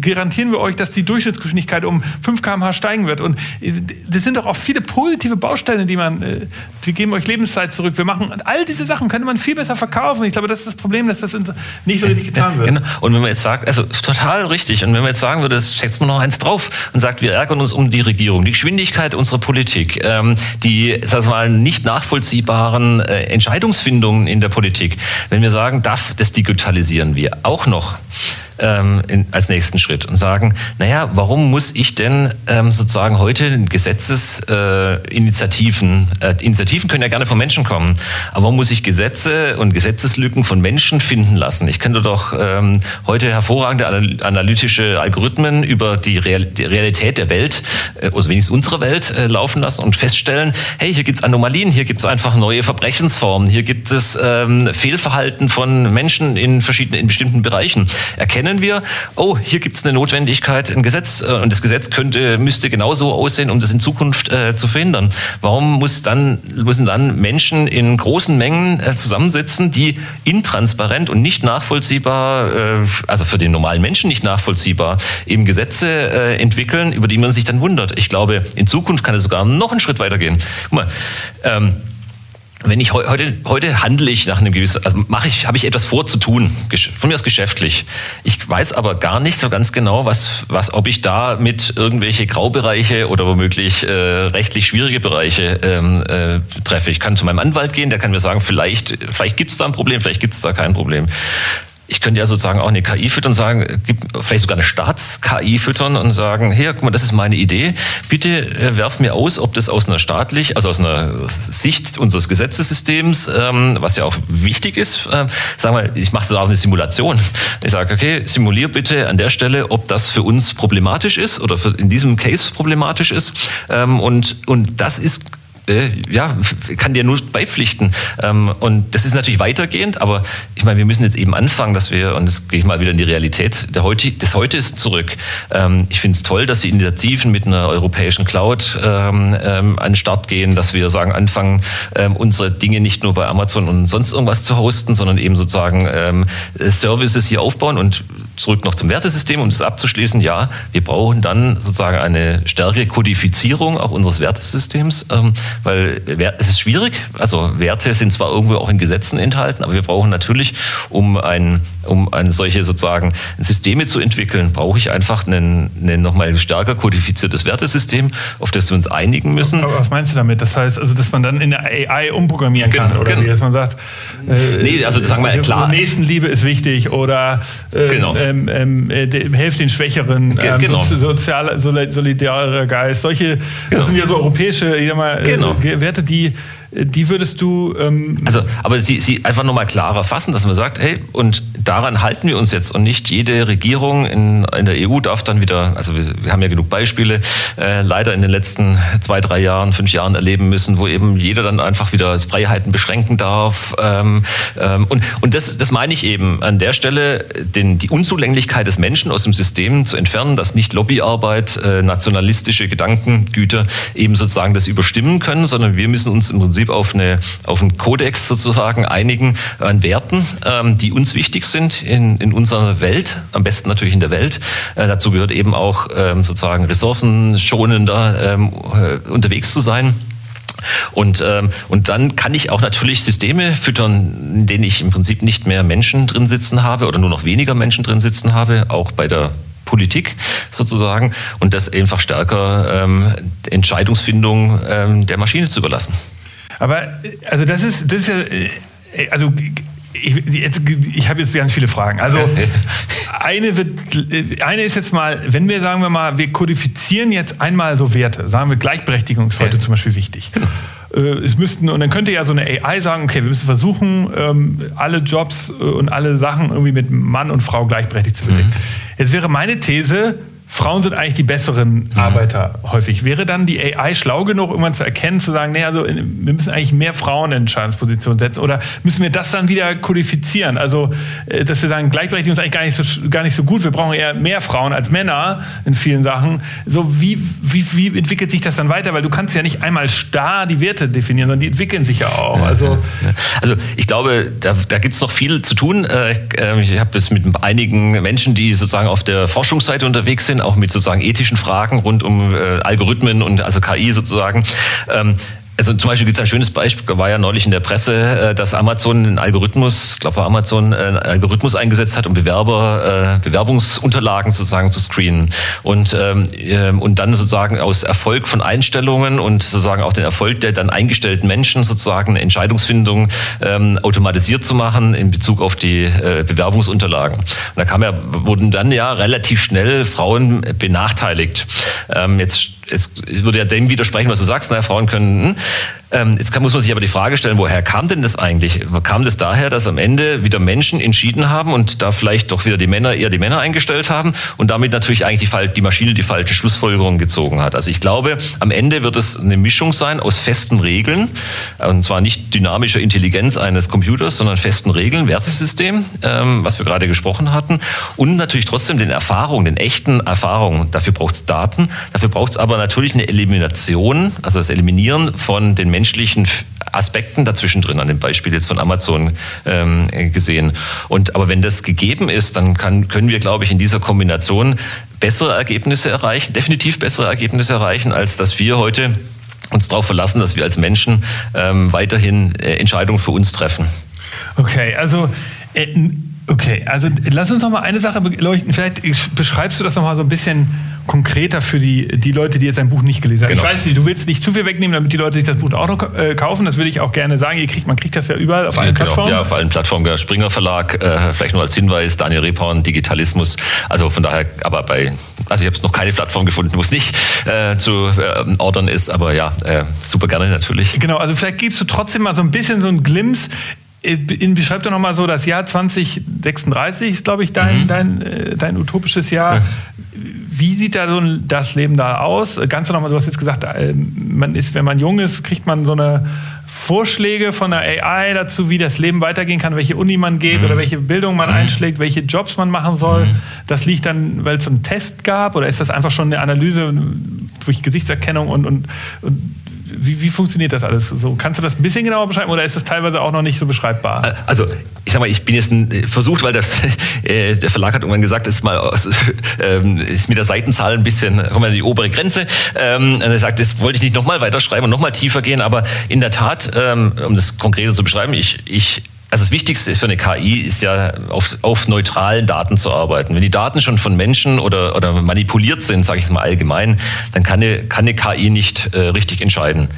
Speaker 1: garantieren wir euch, dass die Durchschnittsgeschwindigkeit um 5 km/h steigen wird. Und äh, das sind doch auch viele positive Bausteine, die man, äh, wir geben euch Lebenszeit zurück. Wir machen all diese Sachen könnte man viel besser verkaufen. Ich glaube, das ist das Problem, dass das nicht so richtig getan wird. Genau.
Speaker 2: Und wenn man jetzt sagt, also total richtig. Und wenn man jetzt sagen würde, setzt man noch eins drauf und sagt, wir ärgern uns um die Regierung, die Geschwindigkeit unserer Politik, ähm, die, sagen wir mal, nicht nachvollziehbaren äh, Entscheidungsfindungen in der Politik. Wenn wir sagen, darf, das digitalisieren wir auch noch ähm, in, als nächsten Schritt und sagen, naja, warum muss ich denn ähm, sozusagen heute Gesetzesinitiativen, äh, äh, Initiativen können ja gerne von Menschen kommen, aber warum muss ich Gesetze und Gesetzeslücken von Menschen finden lassen? Ich könnte doch ähm, heute hervorragende analytische Algorithmen über die, Real, die Realität der Welt, äh, also wenigstens unserer Welt, äh, laufen lassen und feststellen, hey, hier gibt es Anomalien, hier gibt es einfach neue Verbrechensformen, hier gibt es ähm, Fehlverhalten von Menschen in verschiedenen, in bestimmten Bereichen. Erkennen erkennen wir, oh, hier gibt es eine Notwendigkeit, ein Gesetz äh, und das Gesetz könnte, müsste genauso aussehen, um das in Zukunft äh, zu verhindern. Warum muss dann, müssen dann Menschen in großen Mengen äh, zusammensitzen, die intransparent und nicht nachvollziehbar, äh, also für den normalen Menschen nicht nachvollziehbar, eben Gesetze äh, entwickeln, über die man sich dann wundert. Ich glaube, in Zukunft kann es sogar noch einen Schritt weitergehen. Guck mal, ähm, wenn ich heute, heute handle ich nach einem gewissen, also mache ich, habe ich etwas vor zu tun, von mir aus geschäftlich. Ich weiß aber gar nicht so ganz genau, was, was, ob ich da mit irgendwelche Graubereiche oder womöglich äh, rechtlich schwierige Bereiche ähm, äh, treffe. Ich kann zu meinem Anwalt gehen, der kann mir sagen, vielleicht, vielleicht gibt es da ein Problem, vielleicht gibt es da kein Problem ich könnte ja sozusagen auch eine KI füttern und sagen, vielleicht sogar eine Staats-KI füttern und sagen, hier, guck mal, das ist meine Idee. Bitte äh, werf mir aus, ob das aus einer staatlich, also aus einer Sicht unseres Gesetzessystems, ähm, was ja auch wichtig ist, äh, sagen wir, ich mache so auch eine Simulation. Ich sage, okay, simulier bitte an der Stelle, ob das für uns problematisch ist oder in diesem Case problematisch ist. Ähm, und, und das ist äh, ja, kann dir nur beipflichten. Ähm, und das ist natürlich weitergehend, aber ich meine, wir müssen jetzt eben anfangen, dass wir, und jetzt gehe ich mal wieder in die Realität der heute, des Heute ist zurück. Ähm, ich finde es toll, dass die Initiativen mit einer europäischen Cloud ähm, ähm, an den Start gehen, dass wir sagen, anfangen, ähm, unsere Dinge nicht nur bei Amazon und sonst irgendwas zu hosten, sondern eben sozusagen ähm, Services hier aufbauen und zurück noch zum Wertesystem, um das abzuschließen. Ja, wir brauchen dann sozusagen eine stärkere Kodifizierung auch unseres Wertesystems, ähm, weil es ist schwierig. Also Werte sind zwar irgendwo auch in Gesetzen enthalten, aber wir brauchen natürlich, um ein, um eine solche sozusagen Systeme zu entwickeln, brauche ich einfach ein, nochmal stärker kodifiziertes Wertesystem, auf das wir uns einigen müssen.
Speaker 1: Aber was meinst du damit? Das heißt, also, dass man dann in der AI umprogrammieren kann, genau, oder genau. wie, dass man sagt,
Speaker 2: äh, nee, also sagen wir klar.
Speaker 1: Nächstenliebe ist wichtig oder äh, genau. ähm, ähm, äh, helft den Schwächeren, ähm, genau. sozial, solidarer Geist. Solche, das genau. sind ja so europäische, ich sag mal, äh, genau. Werte, die die würdest du.
Speaker 2: Ähm also, aber sie, sie einfach nochmal klarer fassen, dass man sagt, hey, und daran halten wir uns jetzt und nicht jede Regierung in, in der EU darf dann wieder, also wir, wir haben ja genug Beispiele, äh, leider in den letzten zwei, drei Jahren, fünf Jahren erleben müssen, wo eben jeder dann einfach wieder Freiheiten beschränken darf. Ähm, ähm, und und das, das meine ich eben an der Stelle, den, die Unzulänglichkeit des Menschen aus dem System zu entfernen, dass nicht Lobbyarbeit, äh, nationalistische Gedankengüter eben sozusagen das überstimmen können, sondern wir müssen uns im Prinzip Prinzip auf, eine, auf einen Kodex sozusagen einigen an Werten, ähm, die uns wichtig sind in, in unserer Welt, am besten natürlich in der Welt. Äh, dazu gehört eben auch ähm, sozusagen ressourcenschonender ähm, äh, unterwegs zu sein. Und, ähm, und dann kann ich auch natürlich Systeme füttern, in denen ich im Prinzip nicht mehr Menschen drin sitzen habe oder nur noch weniger Menschen drin sitzen habe, auch bei der Politik sozusagen, und das einfach stärker ähm, Entscheidungsfindung ähm, der Maschine zu überlassen.
Speaker 1: Aber also das ist, das ist ja, äh, also ich, ich habe jetzt ganz viele Fragen. Also eine, wird, äh, eine ist jetzt mal, wenn wir sagen wir mal, wir kodifizieren jetzt einmal so Werte, sagen wir Gleichberechtigung ist heute zum Beispiel wichtig. Genau. äh, es müssten, und dann könnte ja so eine AI sagen, okay, wir müssen versuchen, ähm, alle Jobs äh, und alle Sachen irgendwie mit Mann und Frau gleichberechtigt zu bedecken. Mhm. Jetzt wäre meine These, Frauen sind eigentlich die besseren mhm. Arbeiter häufig. Wäre dann die AI schlau genug, irgendwann zu erkennen, zu sagen, nee, also wir müssen eigentlich mehr Frauen in Entscheidungspositionen setzen? Oder müssen wir das dann wieder kodifizieren? Also, äh, dass wir sagen, Gleichberechtigung ist eigentlich gar nicht so, gar nicht so gut. Wir brauchen eher mehr Frauen als Männer in vielen Sachen. So, wie, wie, wie entwickelt sich das dann weiter? Weil du kannst ja nicht einmal starr die Werte definieren, sondern die entwickeln sich ja auch.
Speaker 2: Also, also ich glaube, da, da gibt es noch viel zu tun. Äh, äh, ich habe es mit einigen Menschen, die sozusagen auf der Forschungsseite unterwegs sind, auch mit sozusagen ethischen Fragen rund um äh, Algorithmen und also KI sozusagen. Ähm, also zum Beispiel gibt es ein schönes Beispiel, war ja neulich in der Presse, äh, dass Amazon einen Algorithmus, ich glaube Amazon äh, einen Algorithmus eingesetzt hat, um Bewerber, äh, Bewerbungsunterlagen sozusagen zu screenen. Und, ähm, ähm, und dann sozusagen aus Erfolg von Einstellungen und sozusagen auch den Erfolg der dann eingestellten Menschen sozusagen eine Entscheidungsfindung ähm, automatisiert zu machen in Bezug auf die Bewerbungsunterlagen. Und da kam ja, wurden dann ja relativ schnell Frauen benachteiligt. Jetzt es würde ja dem widersprechen, was du sagst, naja, Frauen können. Hm, ähm, jetzt kann, muss man sich aber die Frage stellen, woher kam denn das eigentlich? Kam das daher, dass am Ende wieder Menschen entschieden haben und da vielleicht doch wieder die Männer eher die Männer eingestellt haben und damit natürlich eigentlich die, die Maschine die falsche Schlussfolgerung gezogen hat? Also ich glaube, am Ende wird es eine Mischung sein aus festen Regeln, und zwar nicht dynamischer Intelligenz eines Computers, sondern festen Regeln, Wertesystem, ähm, was wir gerade gesprochen hatten, und natürlich trotzdem den Erfahrungen, den echten Erfahrungen. Dafür braucht es Daten, dafür braucht es aber natürlich eine Elimination, also das Eliminieren von den menschlichen Aspekten dazwischen drin, an dem Beispiel jetzt von Amazon ähm, gesehen. Und aber wenn das gegeben ist, dann kann, können wir, glaube ich, in dieser Kombination bessere Ergebnisse erreichen, definitiv bessere Ergebnisse erreichen, als dass wir heute uns darauf verlassen, dass wir als Menschen ähm, weiterhin äh, Entscheidungen für uns treffen.
Speaker 1: Okay, also äh, okay, also lass uns noch mal eine Sache beleuchten. Vielleicht beschreibst du das noch mal so ein bisschen konkreter für die, die Leute, die jetzt ein Buch nicht gelesen haben. Genau. Ich weiß nicht, du willst nicht zu viel wegnehmen, damit die Leute sich das Buch auch noch äh, kaufen. Das würde ich auch gerne sagen. Ihr kriegt, man kriegt das ja überall auf allen genau. Plattformen.
Speaker 2: Ja, auf allen Plattformen. Der Springer Verlag, äh, vielleicht nur als Hinweis, Daniel Reporn, Digitalismus. Also von daher, aber bei, also ich habe noch keine Plattform gefunden, wo es nicht äh, zu äh, ordern ist, aber ja, äh, super gerne natürlich.
Speaker 1: Genau, also vielleicht gibst du trotzdem mal so ein bisschen so einen Glimps in, beschreib doch nochmal so das Jahr 2036, ist glaube ich dein, mhm. dein, äh, dein utopisches Jahr. Ja. Wie sieht da so das Leben da aus? Ganz nochmal, du hast jetzt gesagt, äh, man ist, wenn man jung ist, kriegt man so eine Vorschläge von der AI dazu, wie das Leben weitergehen kann, welche Uni man geht mhm. oder welche Bildung man mhm. einschlägt, welche Jobs man machen soll. Mhm. Das liegt dann, weil es einen Test gab oder ist das einfach schon eine Analyse durch Gesichtserkennung und, und, und wie, wie funktioniert das alles? So, kannst du das ein bisschen genauer beschreiben oder ist das teilweise auch noch nicht so beschreibbar?
Speaker 2: Also ich sag mal, ich bin jetzt ein, äh, versucht, weil das, äh, der Verlag hat irgendwann gesagt, ist mal äh, ist mit der Seitenzahl ein bisschen, kommen wir an die obere Grenze. Ähm, und er sagt, das wollte ich nicht nochmal weiterschreiben und nochmal tiefer gehen, aber in der Tat, ähm, um das konkreter zu beschreiben, ich, ich also das Wichtigste für eine KI ist ja, auf, auf neutralen Daten zu arbeiten. Wenn die Daten schon von Menschen oder, oder manipuliert sind, sage ich mal allgemein, dann kann eine, kann eine KI nicht äh, richtig entscheiden.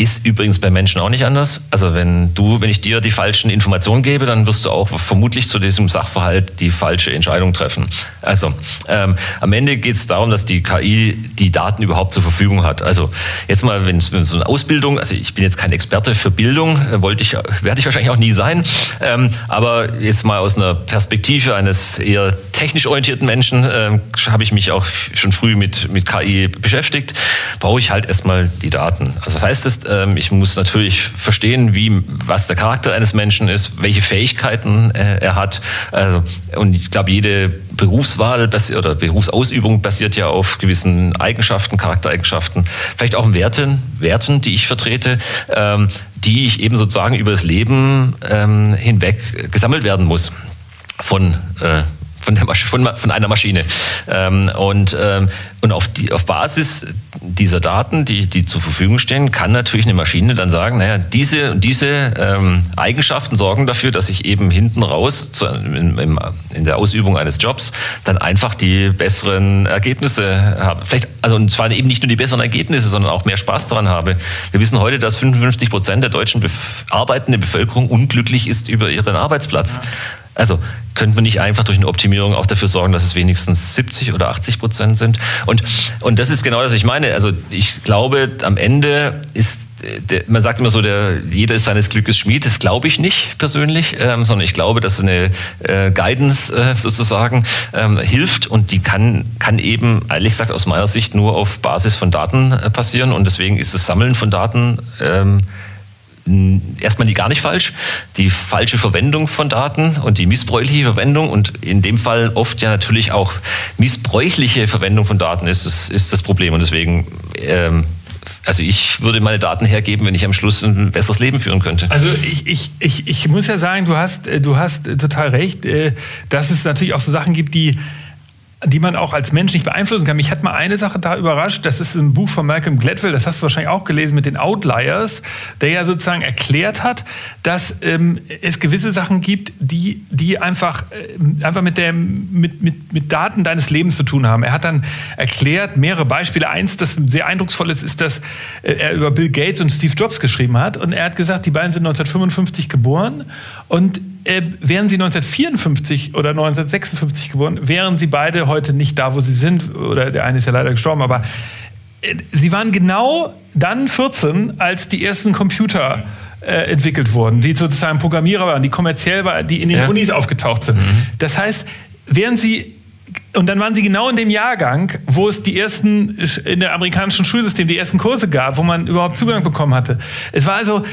Speaker 2: Ist übrigens bei Menschen auch nicht anders. Also wenn du, wenn ich dir die falschen Informationen gebe, dann wirst du auch vermutlich zu diesem Sachverhalt die falsche Entscheidung treffen. Also ähm, am Ende geht es darum, dass die KI die Daten überhaupt zur Verfügung hat. Also jetzt mal, wenn es so eine Ausbildung, also ich bin jetzt kein Experte für Bildung, äh, wollte ich, werde ich wahrscheinlich auch nie sein. Ähm, aber jetzt mal aus einer Perspektive eines eher technisch orientierten Menschen ähm, habe ich mich auch schon früh mit mit KI beschäftigt. Brauche ich halt erstmal die Daten. Also das heißt, das ähm, ich muss natürlich verstehen, wie, was der Charakter eines Menschen ist, welche Fähigkeiten äh, er hat. Also, und ich glaube, jede Berufswahl oder Berufsausübung basiert ja auf gewissen Eigenschaften, Charaktereigenschaften, vielleicht auch Werten, Werten, die ich vertrete, ähm, die ich eben sozusagen über das Leben ähm, hinweg gesammelt werden muss von äh, von, der von, von einer Maschine. Ähm, und ähm, und auf, die, auf Basis dieser Daten, die, die zur Verfügung stehen, kann natürlich eine Maschine dann sagen, naja, diese, diese ähm, Eigenschaften sorgen dafür, dass ich eben hinten raus zu, in, in, der Ausübung eines Jobs dann einfach die besseren Ergebnisse habe. Vielleicht, also und zwar eben nicht nur die besseren Ergebnisse, sondern auch mehr Spaß daran habe. Wir wissen heute, dass 55 Prozent der deutschen Bef arbeitende Bevölkerung unglücklich ist über ihren Arbeitsplatz. Ja. Also könnten wir nicht einfach durch eine Optimierung auch dafür sorgen, dass es wenigstens 70 oder 80 Prozent sind? Und, und das ist genau das, was ich meine. Also ich glaube, am Ende ist der, man sagt immer so, der, jeder ist seines Glückes Schmied. Das glaube ich nicht persönlich, ähm, sondern ich glaube, dass eine äh, Guidance äh, sozusagen ähm, hilft und die kann, kann eben, ehrlich gesagt, aus meiner Sicht nur auf Basis von Daten äh, passieren und deswegen ist das Sammeln von Daten ähm, erstmal die gar nicht falsch. Die falsche Verwendung von Daten und die missbräuchliche Verwendung und in dem Fall oft ja natürlich auch missbräuchliche Verwendung von Daten ist das, ist das Problem und deswegen ähm, also ich würde meine Daten hergeben, wenn ich am Schluss ein besseres Leben führen könnte.
Speaker 1: Also ich, ich, ich, ich muss ja sagen, du hast, du hast total recht, äh, dass es natürlich auch so Sachen gibt, die die man auch als Mensch nicht beeinflussen kann. Mich hat mal eine Sache da überrascht, das ist ein Buch von Malcolm Gladwell, das hast du wahrscheinlich auch gelesen mit den Outliers, der ja sozusagen erklärt hat, dass ähm, es gewisse Sachen gibt, die, die einfach, äh, einfach mit, der, mit, mit, mit Daten deines Lebens zu tun haben. Er hat dann erklärt, mehrere Beispiele. Eins, das sehr eindrucksvoll ist, ist, dass äh, er über Bill Gates und Steve Jobs geschrieben hat und er hat gesagt, die beiden sind 1955 geboren und äh, wären sie 1954 oder 1956 geboren, wären sie beide heute nicht da, wo sie sind. Oder der eine ist ja leider gestorben, aber äh, sie waren genau dann 14, als die ersten Computer äh, entwickelt wurden, die sozusagen Programmierer waren, die kommerziell waren, die in den ja. Unis aufgetaucht sind. Mhm. Das heißt, wären sie und dann waren sie genau in dem Jahrgang, wo es die ersten in der amerikanischen Schulsystem die ersten Kurse gab, wo man überhaupt Zugang bekommen hatte. Es war also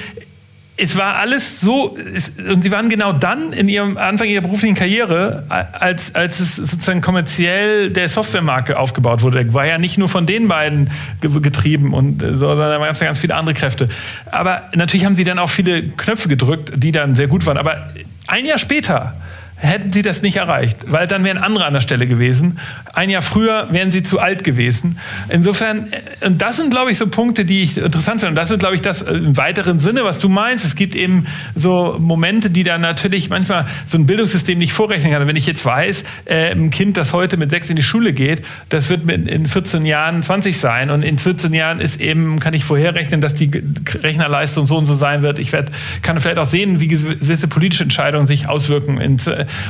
Speaker 1: es war alles so, es, und sie waren genau dann in ihrem Anfang ihrer beruflichen Karriere, als, als es sozusagen kommerziell der Softwaremarke aufgebaut wurde. War ja nicht nur von den beiden getrieben, und, sondern da waren ganz, ganz viele andere Kräfte. Aber natürlich haben sie dann auch viele Knöpfe gedrückt, die dann sehr gut waren. Aber ein Jahr später hätten sie das nicht erreicht, weil dann wären andere an der Stelle gewesen. Ein Jahr früher wären sie zu alt gewesen. Insofern, äh, und das sind, glaube ich, so Punkte, die ich interessant finde. Und das ist, glaube ich, das äh, im weiteren Sinne, was du meinst. Es gibt eben so Momente, die dann natürlich manchmal so ein Bildungssystem nicht vorrechnen kann. Wenn ich jetzt weiß, äh, ein Kind, das heute mit sechs in die Schule geht, das wird in 14 Jahren 20 sein. Und in 14 Jahren ist eben, kann ich vorherrechnen, dass die Rechnerleistung so und so sein wird. Ich werd, kann vielleicht auch sehen, wie gewisse politische Entscheidungen sich auswirken in,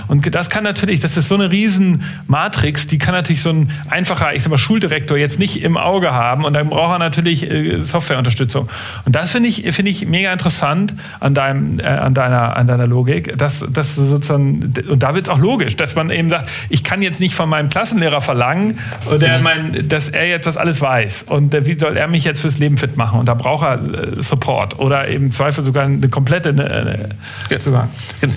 Speaker 1: und das kann natürlich, das ist so eine riesen Matrix, die kann natürlich so ein einfacher, ich sag mal, Schuldirektor jetzt nicht im Auge haben und dann braucht er natürlich äh, Softwareunterstützung. Und das finde ich, finde ich mega interessant an deinem, äh, an deiner, an deiner Logik, dass, dass sozusagen, und da wird es auch logisch, dass man eben sagt, ich kann jetzt nicht von meinem Klassenlehrer verlangen, der mein, dass er jetzt das alles weiß und äh, wie soll er mich jetzt fürs Leben fit machen und da braucht er äh, Support oder eben im Zweifel sogar eine komplette eine, eine, sogar.
Speaker 2: Genau.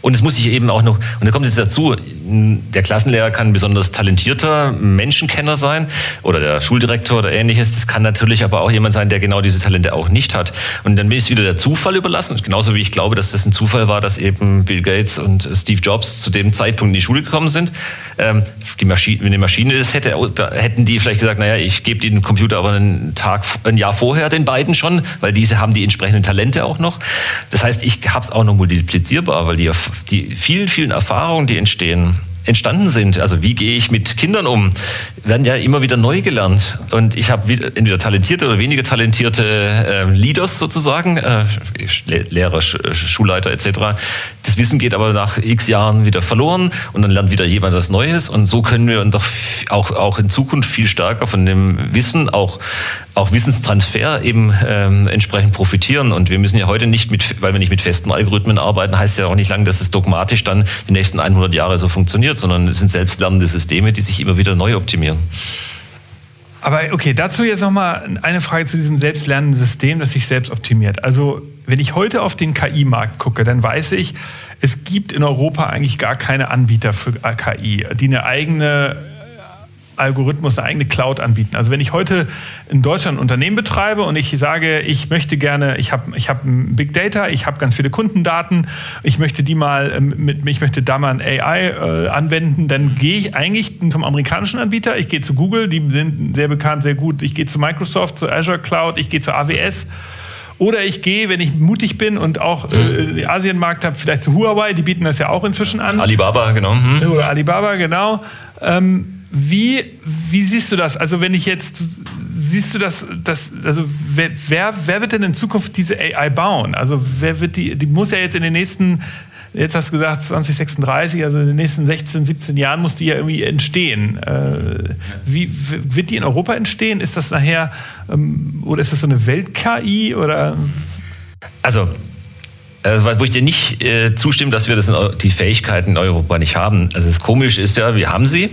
Speaker 2: Und es muss sich eben auch noch, und da kommt jetzt dazu, der Klassenlehrer kann ein besonders talentierter Menschenkenner sein oder der Schuldirektor oder ähnliches. Das kann natürlich aber auch jemand sein, der genau diese Talente auch nicht hat. Und dann ist wieder der Zufall überlassen. Genauso wie ich glaube, dass das ein Zufall war, dass eben Bill Gates und Steve Jobs zu dem Zeitpunkt in die Schule gekommen sind. Ähm, die Maschine, wenn die Maschine das hätte, hätten die vielleicht gesagt, naja, ich gebe den Computer aber einen Tag, ein Jahr vorher den beiden schon, weil diese haben die entsprechenden Talente auch noch. Das heißt, ich habe es auch noch multiplizierbar, weil die, die vielen, vielen Erfahrungen, die entstehen, entstanden sind. Also wie gehe ich mit Kindern um? Werden ja immer wieder neu gelernt. Und ich habe entweder talentierte oder weniger talentierte äh, Leaders sozusagen, äh, Lehrer, Sch Schulleiter etc. Das Wissen geht aber nach x Jahren wieder verloren und dann lernt wieder jemand was Neues. Und so können wir doch auch, auch in Zukunft viel stärker von dem Wissen, auch, auch Wissenstransfer eben ähm, entsprechend profitieren. Und wir müssen ja heute nicht mit, weil wir nicht mit festen Algorithmen arbeiten, heißt ja auch nicht lange, dass es dogmatisch dann die nächsten 100 Jahre so funktioniert, sondern es sind selbstlernende Systeme, die sich immer wieder neu optimieren.
Speaker 1: Aber okay, dazu jetzt nochmal eine Frage zu diesem selbstlernenden System, das sich selbst optimiert. Also wenn ich heute auf den KI-Markt gucke, dann weiß ich, es gibt in Europa eigentlich gar keine Anbieter für KI, die eine eigene Algorithmus eine eigene Cloud anbieten. Also wenn ich heute in Deutschland ein Unternehmen betreibe und ich sage, ich möchte gerne, ich habe ich hab Big Data, ich habe ganz viele Kundendaten, ich möchte die mal ähm, mit, ich möchte da mal ein AI äh, anwenden, dann gehe ich eigentlich zum amerikanischen Anbieter, ich gehe zu Google, die sind sehr bekannt, sehr gut, ich gehe zu Microsoft, zu Azure Cloud, ich gehe zu AWS. Oder ich gehe, wenn ich mutig bin und auch äh, mhm. äh, Asienmarkt habe, vielleicht zu Huawei, die bieten das ja auch inzwischen an.
Speaker 2: Alibaba, genau.
Speaker 1: Mhm. Oder Alibaba, genau. Ähm, wie, wie siehst du das? Also wenn ich jetzt, siehst du das, das also wer, wer, wer wird denn in Zukunft diese AI bauen? Also wer wird die, die muss ja jetzt in den nächsten Jetzt hast du gesagt 2036, also in den nächsten 16, 17 Jahren muss die ja irgendwie entstehen. Äh, wie wird die in Europa entstehen? Ist das nachher ähm, oder ist das so eine Welt-KI?
Speaker 2: Also wo ich dir nicht äh, zustimme, dass wir das in, die Fähigkeiten in Europa nicht haben. Also das Komische ist ja, wir haben sie.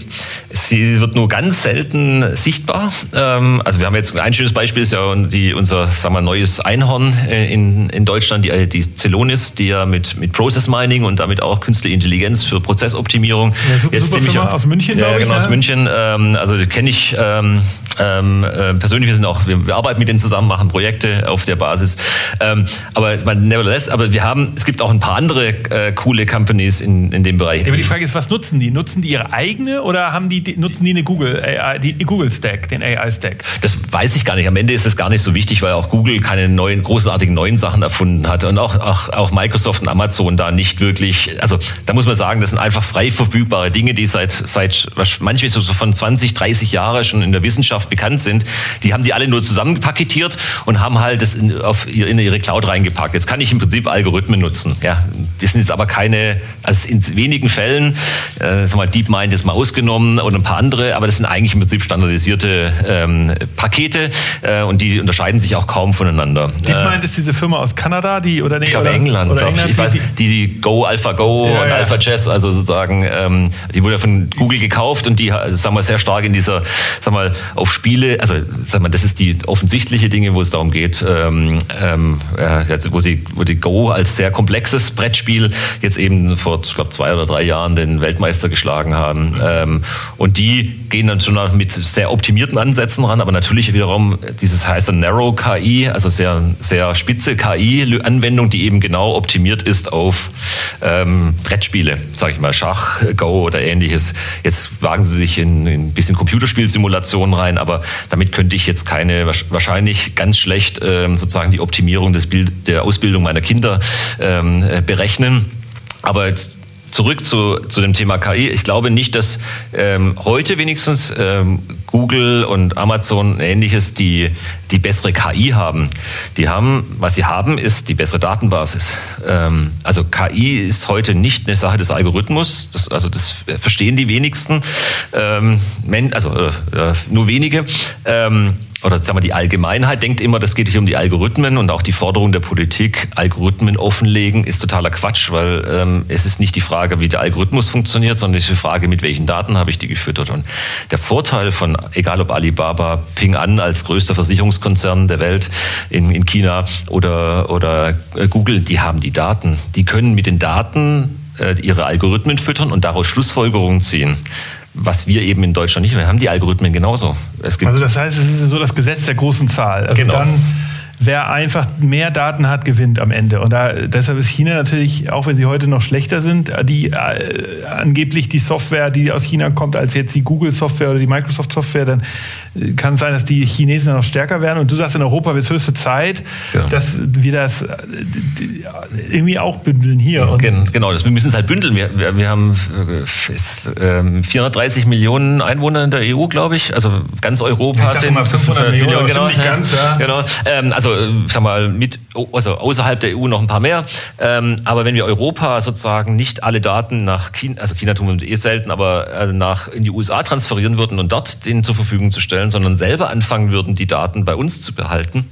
Speaker 2: Sie wird nur ganz selten sichtbar. Ähm, also wir haben jetzt ein schönes Beispiel ist ja die, unser sagen wir, neues Einhorn äh, in, in Deutschland, die, die Celonis, die ja mit, mit Process Mining und damit auch künstliche Intelligenz für Prozessoptimierung
Speaker 1: ja, super, jetzt ziemlich aus München,
Speaker 2: ja, genau, ja. aus München. Ähm, also kenne ich ähm, ähm, äh, persönlich. Wir sind auch, wir, wir, arbeiten mit denen zusammen, machen Projekte auf der Basis. Ähm, aber man, nevertheless, aber wir haben, es gibt auch ein paar andere äh, coole Companies in, in dem Bereich.
Speaker 1: aber die Frage ist, was nutzen die? Nutzen die ihre eigene oder haben die, die nutzen die eine Google AI, die Google Stack, den AI Stack?
Speaker 2: Das weiß ich gar nicht. Am Ende ist es gar nicht so wichtig, weil auch Google keine neuen, großartigen neuen Sachen erfunden hat und auch, auch, auch Microsoft und Amazon da nicht wirklich, also da muss man sagen, das sind einfach frei verfügbare Dinge, die seit, seit manchmal so von 20, 30 Jahren schon in der Wissenschaft bekannt sind. Die haben die alle nur zusammenpaketiert und haben halt das in, auf, in ihre Cloud reingepackt. Jetzt kann ich im Prinzip Algorithmen nutzen. Ja, das sind jetzt aber keine, also in wenigen Fällen, äh, sag mal, DeepMind ist mal ausgenommen und ein paar andere, aber das sind eigentlich im Prinzip standardisierte ähm, Pakete äh, und die unterscheiden sich auch kaum voneinander.
Speaker 1: DeepMind äh, ist diese Firma aus Kanada, die oder
Speaker 2: nee, ich glaube England, England, ich. ich weiß, die, die Go, AlphaGo ja, und ja. AlphaChess, also sozusagen, ähm, die wurde ja von Google gekauft und die, sagen wir, sehr stark in dieser, sag mal, auf Spiele, also sag mal, das ist die offensichtliche Dinge, wo es darum geht, ähm, ähm, ja, wo sie, wo die Go als sehr komplexes Brettspiel jetzt eben vor, ich glaube, zwei oder drei Jahren den Weltmeister geschlagen haben. Ähm, und die gehen dann schon mit sehr optimierten Ansätzen ran, aber natürlich wiederum dieses heißt Narrow KI, also sehr, sehr spitze KI-Anwendung, die eben genau optimiert ist auf ähm, Brettspiele, sage ich mal, Schach, Go oder ähnliches. Jetzt wagen sie sich in, in ein bisschen Computerspielsimulationen rein, aber damit könnte ich jetzt keine, wahrscheinlich ganz schlecht ähm, sozusagen die Optimierung des Bild, der Ausbildung meiner Kinder äh, ähm, äh, berechnen. Aber jetzt zurück zu, zu dem Thema KI. Ich glaube nicht, dass ähm, heute wenigstens ähm, Google und Amazon ähnliches die, die bessere KI haben. Die haben, was sie haben, ist die bessere Datenbasis. Ähm, also KI ist heute nicht eine Sache des Algorithmus. Das, also das verstehen die wenigsten, ähm, also äh, nur wenige. Oder sagen wir die Allgemeinheit denkt immer, das geht hier um die Algorithmen und auch die Forderung der Politik, Algorithmen offenlegen, ist totaler Quatsch, weil ähm, es ist nicht die Frage, wie der Algorithmus funktioniert, sondern es ist die Frage, mit welchen Daten habe ich die gefüttert. Und der Vorteil von, egal ob Alibaba, Ping An als größter Versicherungskonzern der Welt in, in China oder, oder äh, Google, die haben die Daten. Die können mit den Daten äh, ihre Algorithmen füttern und daraus Schlussfolgerungen ziehen was wir eben in Deutschland nicht. Wir haben die Algorithmen genauso.
Speaker 1: also das heißt, es ist so das Gesetz der großen Zahl. Also
Speaker 2: genau.
Speaker 1: dann wer einfach mehr Daten hat, gewinnt am Ende. Und da, deshalb ist China natürlich, auch wenn sie heute noch schlechter sind, die äh, angeblich die Software, die aus China kommt, als jetzt die Google-Software oder die Microsoft-Software, dann kann es sein, dass die Chinesen noch stärker werden. Und du sagst, in Europa wird es höchste Zeit, ja. dass wir das äh, irgendwie auch bündeln hier.
Speaker 2: Ja, genau, das, wir müssen es halt bündeln. Wir, wir, wir haben äh, 430 Millionen Einwohner in der EU, glaube ich. Also ganz Europa
Speaker 1: ich sind 500 Millionen, Millionen
Speaker 2: genau.
Speaker 1: Nicht ganz, ja.
Speaker 2: genau. Ähm, also also äh, sag mal, mit, also außerhalb der EU noch ein paar mehr. Ähm, aber wenn wir Europa sozusagen nicht alle Daten nach China, also China tun wir eh selten, aber äh, nach in die USA transferieren würden und dort denen zur Verfügung zu stellen, sondern selber anfangen würden, die Daten bei uns zu behalten,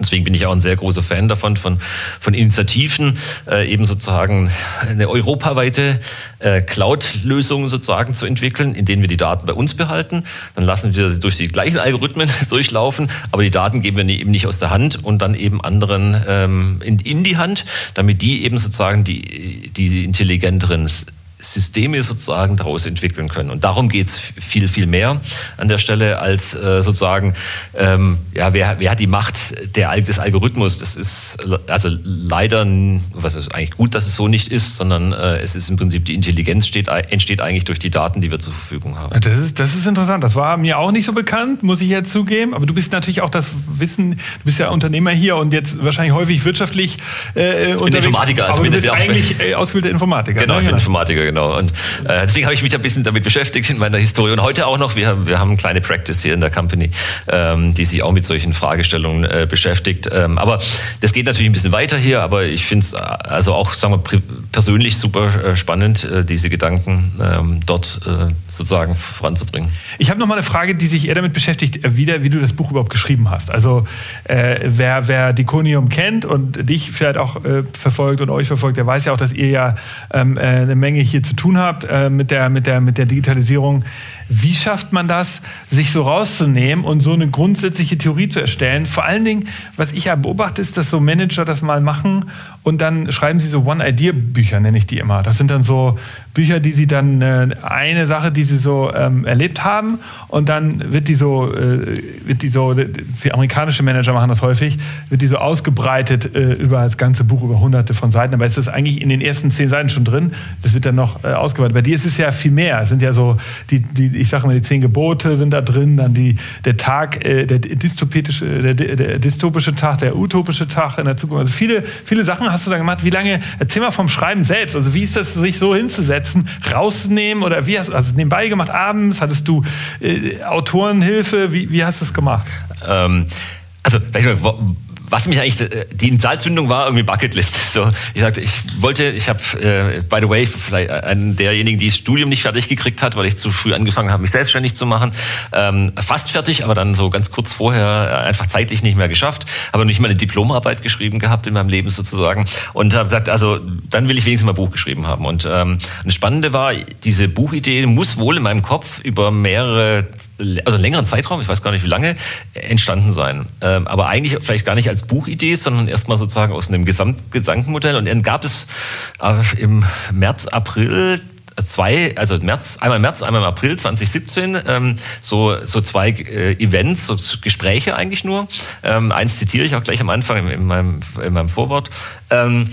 Speaker 2: Deswegen bin ich auch ein sehr großer Fan davon, von, von Initiativen, äh, eben sozusagen eine europaweite äh, Cloud-Lösung sozusagen zu entwickeln, in denen wir die Daten bei uns behalten. Dann lassen wir sie durch die gleichen Algorithmen durchlaufen, aber die Daten geben wir eben nicht aus der Hand und dann eben anderen ähm, in, in die Hand, damit die eben sozusagen die, die intelligenteren Systeme sozusagen daraus entwickeln können. Und darum geht's viel, viel mehr an der Stelle als äh, sozusagen, ähm, ja, wer, wer hat die Macht der, des Algorithmus? Das ist also leider, was ist eigentlich gut, dass es so nicht ist, sondern äh, es ist im Prinzip die Intelligenz steht, entsteht eigentlich durch die Daten, die wir zur Verfügung haben.
Speaker 1: Das ist, das ist interessant. Das war mir auch nicht so bekannt, muss ich jetzt zugeben. Aber du bist natürlich auch das Wissen, du bist ja Unternehmer hier und jetzt wahrscheinlich häufig wirtschaftlich
Speaker 2: äh, ich bin Informatiker.
Speaker 1: Also aber bin du bist eigentlich äh, ausgebildeter Informatiker.
Speaker 2: Genau,
Speaker 1: ne?
Speaker 2: ich bin Informatiker, genau. Und äh, deswegen habe ich mich ein bisschen damit beschäftigt in meiner Historie und heute auch noch. Wir haben, wir haben eine kleine Practice hier in der Company, ähm, die sich auch mit solchen Fragestellungen äh, beschäftigt. Ähm, aber das geht natürlich ein bisschen weiter hier, aber ich finde es äh, also auch, sagen wir, persönlich super äh, spannend, äh, diese Gedanken ähm, dort äh, sozusagen voranzubringen.
Speaker 1: Ich habe noch mal eine Frage, die sich eher damit beschäftigt, äh, wie, du das Buch überhaupt geschrieben hast. Also wer, wer Diconium kennt und dich vielleicht auch verfolgt und euch verfolgt, der weiß ja auch, dass ihr ja ähm, äh, eine Menge hier zu tun habt äh, mit, der, mit, der, mit der Digitalisierung. Wie schafft man das, sich so rauszunehmen und so eine grundsätzliche Theorie zu erstellen? Vor allen Dingen, was ich ja beobachte, ist, dass so Manager das mal machen und dann schreiben sie so One-Idea-Bücher, nenne ich die immer. Das sind dann so Bücher, die sie dann äh, eine Sache, die sie so ähm, erlebt haben und dann wird die so, äh, wird die so, für amerikanische Manager machen das häufig, wird die so ausgebreitet äh, über das ganze Buch, über hunderte von Seiten. Aber es ist eigentlich in den ersten zehn Seiten schon drin. Das wird dann noch äh, ausgeweitet. Bei dir ist es ja viel mehr. Es sind ja so die, die ich sage mal, die zehn Gebote sind da drin, dann die, der Tag, äh, der, dystopische, der, der dystopische Tag, der utopische Tag in der Zukunft. Also viele, viele Sachen hast du da gemacht. Wie lange, erzähl mal vom Schreiben selbst. Also wie ist das, sich so hinzusetzen, rauszunehmen oder wie hast du also nebenbei gemacht abends? Hattest du äh, Autorenhilfe? Wie, wie hast du es gemacht? Ähm,
Speaker 2: also, was mich eigentlich, äh, die Insalzündung war irgendwie Bucketlist. So, ich sagte, ich wollte, ich habe, äh, by the way, vielleicht einen derjenigen, die das Studium nicht fertig gekriegt hat, weil ich zu früh angefangen habe, mich selbstständig zu machen. Ähm, fast fertig, aber dann so ganz kurz vorher einfach zeitlich nicht mehr geschafft. Aber nicht mal eine Diplomarbeit geschrieben gehabt in meinem Leben sozusagen. Und habe gesagt, also dann will ich wenigstens mal ein Buch geschrieben haben. Und ähm, das Spannende war, diese Buchidee muss wohl in meinem Kopf über mehrere also einen längeren Zeitraum, ich weiß gar nicht wie lange, entstanden sein. Ähm, aber eigentlich vielleicht gar nicht als Buchidee, sondern erstmal sozusagen aus einem Gesamtgedankenmodell. Und dann gab es äh, im März, April zwei, also März, einmal im März, einmal im April 2017, ähm, so, so zwei äh, Events, so Gespräche eigentlich nur. Ähm, eins zitiere ich auch gleich am Anfang in, in meinem, in meinem Vorwort. Ähm,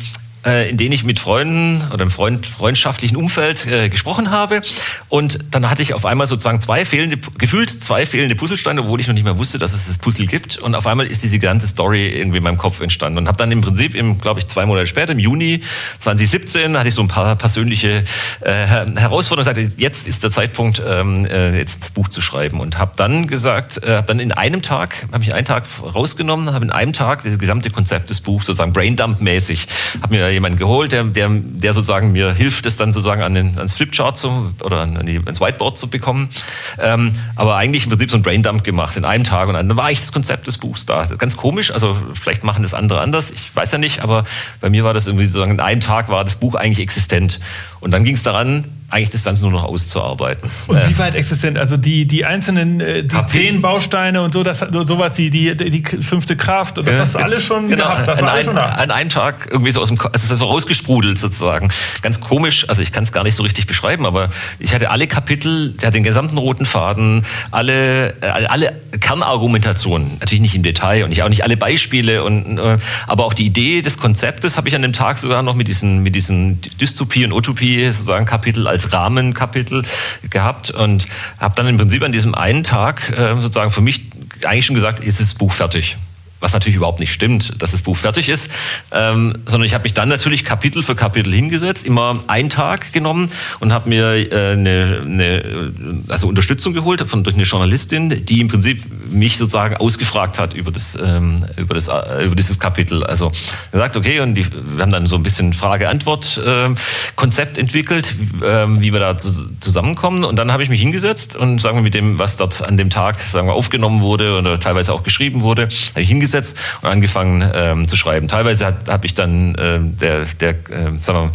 Speaker 2: äh, in denen ich mit Freunden oder im Freund, freundschaftlichen Umfeld äh, gesprochen habe. Und dann hatte ich auf einmal sozusagen zwei fehlende, gefühlt zwei fehlende Puzzlesteine, obwohl ich noch nicht mehr wusste, dass es das Puzzle gibt. Und auf einmal ist diese ganze Story irgendwie in meinem Kopf entstanden. Und habe dann im Prinzip, im, glaube ich, zwei Monate später, im Juni 2017, hatte ich so ein paar persönliche äh, Herausforderungen und sagte, jetzt ist der Zeitpunkt, ähm, äh, jetzt das Buch zu schreiben. Und habe dann gesagt, äh, habe dann in einem Tag, habe ich einen Tag rausgenommen, habe in einem Tag das gesamte Konzept des Buchs sozusagen Braindump-mäßig, habe mir jemanden geholt, der, der, der sozusagen mir hilft, es dann sozusagen an den, ans Flipchart zu, oder an die, ans Whiteboard zu bekommen. Ähm, aber eigentlich im Prinzip so ein Braindump gemacht in einem Tag und dann war ich das Konzept des Buchs da. Ganz komisch, also vielleicht machen das andere anders, ich weiß ja nicht, aber bei mir war das irgendwie sozusagen in einem Tag war das Buch eigentlich existent. Und dann ging es daran, eigentlich das Ganze nur noch auszuarbeiten.
Speaker 1: Und wie weit existent? Also die, die einzelnen, äh, die zehn Bausteine und so, das, sowas, die, die, die fünfte Kraft, und das ja, hast du alles schon genau, gehabt. Das
Speaker 2: an, ein, schon an einem Tag irgendwie so aus dem, also so rausgesprudelt sozusagen. Ganz komisch, also ich kann es gar nicht so richtig beschreiben, aber ich hatte alle Kapitel, der hat den gesamten roten Faden, alle, äh, alle Kernargumentationen, natürlich nicht im Detail und ich auch nicht alle Beispiele und, äh, aber auch die Idee des Konzeptes habe ich an dem Tag sogar noch mit diesen, mit diesen Dystopie und Utopie sozusagen Kapitel als Rahmenkapitel gehabt und habe dann im Prinzip an diesem einen Tag äh, sozusagen für mich eigentlich schon gesagt, ist das Buch fertig was natürlich überhaupt nicht stimmt, dass das Buch fertig ist, ähm, sondern ich habe mich dann natürlich Kapitel für Kapitel hingesetzt, immer einen Tag genommen und habe mir äh, eine, also Unterstützung geholt von durch eine Journalistin, die im Prinzip mich sozusagen ausgefragt hat über das ähm, über das äh, über dieses Kapitel. Also gesagt, okay, und die, wir haben dann so ein bisschen Frage-Antwort-Konzept äh, entwickelt, ähm, wie wir da zusammenkommen. Und dann habe ich mich hingesetzt und sagen wir mit dem, was dort an dem Tag sagen wir aufgenommen wurde oder teilweise auch geschrieben wurde, habe ich hingesetzt hingesetzt und angefangen ähm, zu schreiben. Teilweise habe ich dann äh, der, der äh, sagen wir,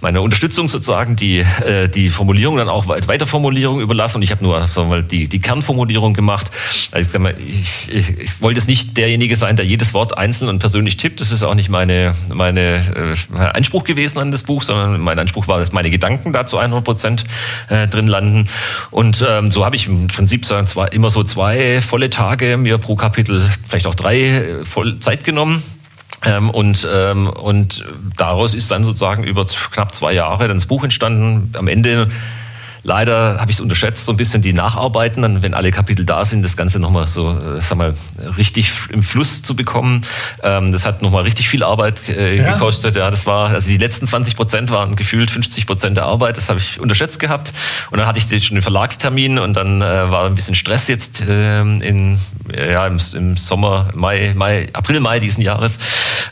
Speaker 2: meine Unterstützung sozusagen die, äh, die Formulierung dann auch weiter Formulierung überlassen und ich habe nur sagen wir, die, die Kernformulierung gemacht. Also ich, ich, ich wollte es nicht derjenige sein, der jedes Wort einzeln und persönlich tippt. Das ist auch nicht meine, meine äh, Anspruch gewesen an das Buch, sondern mein Anspruch war, dass meine Gedanken da zu 100 Prozent äh, drin landen. Und ähm, so habe ich im Prinzip zwei, immer so zwei volle Tage mir pro Kapitel, vielleicht auch drei voll Zeit genommen. Ähm, und, ähm, und daraus ist dann sozusagen über knapp zwei Jahre dann das Buch entstanden. Am Ende Leider habe ich es unterschätzt, so ein bisschen die Nacharbeiten, dann, wenn alle Kapitel da sind, das Ganze nochmal so, äh, sag mal, richtig im Fluss zu bekommen. Ähm, das hat nochmal richtig viel Arbeit äh, ja. gekostet. Ja, das war, also die letzten 20 Prozent waren gefühlt 50 Prozent der Arbeit. Das habe ich unterschätzt gehabt. Und dann hatte ich schon den Verlagstermin und dann äh, war ein bisschen Stress jetzt äh, in, ja, im, im, Sommer, Mai, Mai, April, Mai diesen Jahres.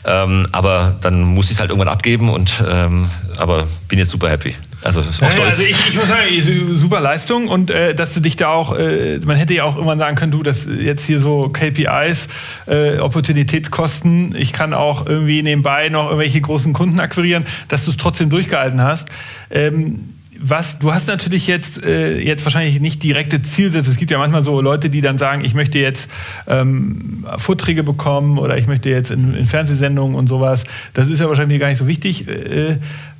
Speaker 2: Ähm, aber dann muss ich es halt irgendwann abgeben und ähm, aber bin jetzt super happy. Also auch
Speaker 1: stolz. Ja, also ich, ich, muss sagen, super Leistung und äh, dass du dich da auch, äh, man hätte ja auch immer sagen können, du, das jetzt hier so KPIs, äh, Opportunitätskosten, ich kann auch irgendwie nebenbei noch irgendwelche großen Kunden akquirieren, dass du es trotzdem durchgehalten hast. Ähm, was, du hast natürlich jetzt, äh, jetzt wahrscheinlich nicht direkte Zielsätze. Es gibt ja manchmal so Leute, die dann sagen, ich möchte jetzt ähm, Vorträge bekommen oder ich möchte jetzt in, in Fernsehsendungen und sowas. Das ist ja wahrscheinlich gar nicht so wichtig. Äh,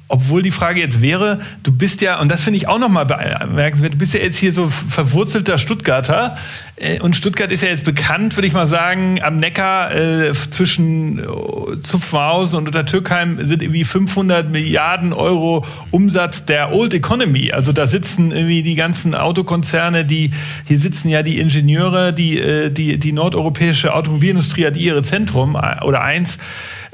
Speaker 1: obwohl die Frage jetzt wäre, du bist ja, und das finde ich auch nochmal bemerkenswert, du bist ja jetzt hier so verwurzelter Stuttgarter. Äh, und Stuttgart ist ja jetzt bekannt, würde ich mal sagen, am Neckar äh, zwischen äh, Zupfenhausen und Untertürkheim sind irgendwie 500 Milliarden Euro Umsatz der Old Economy. Also da sitzen irgendwie die ganzen Autokonzerne, die hier sitzen ja die Ingenieure, die, äh, die, die nordeuropäische Automobilindustrie hat ihre Zentrum oder eins.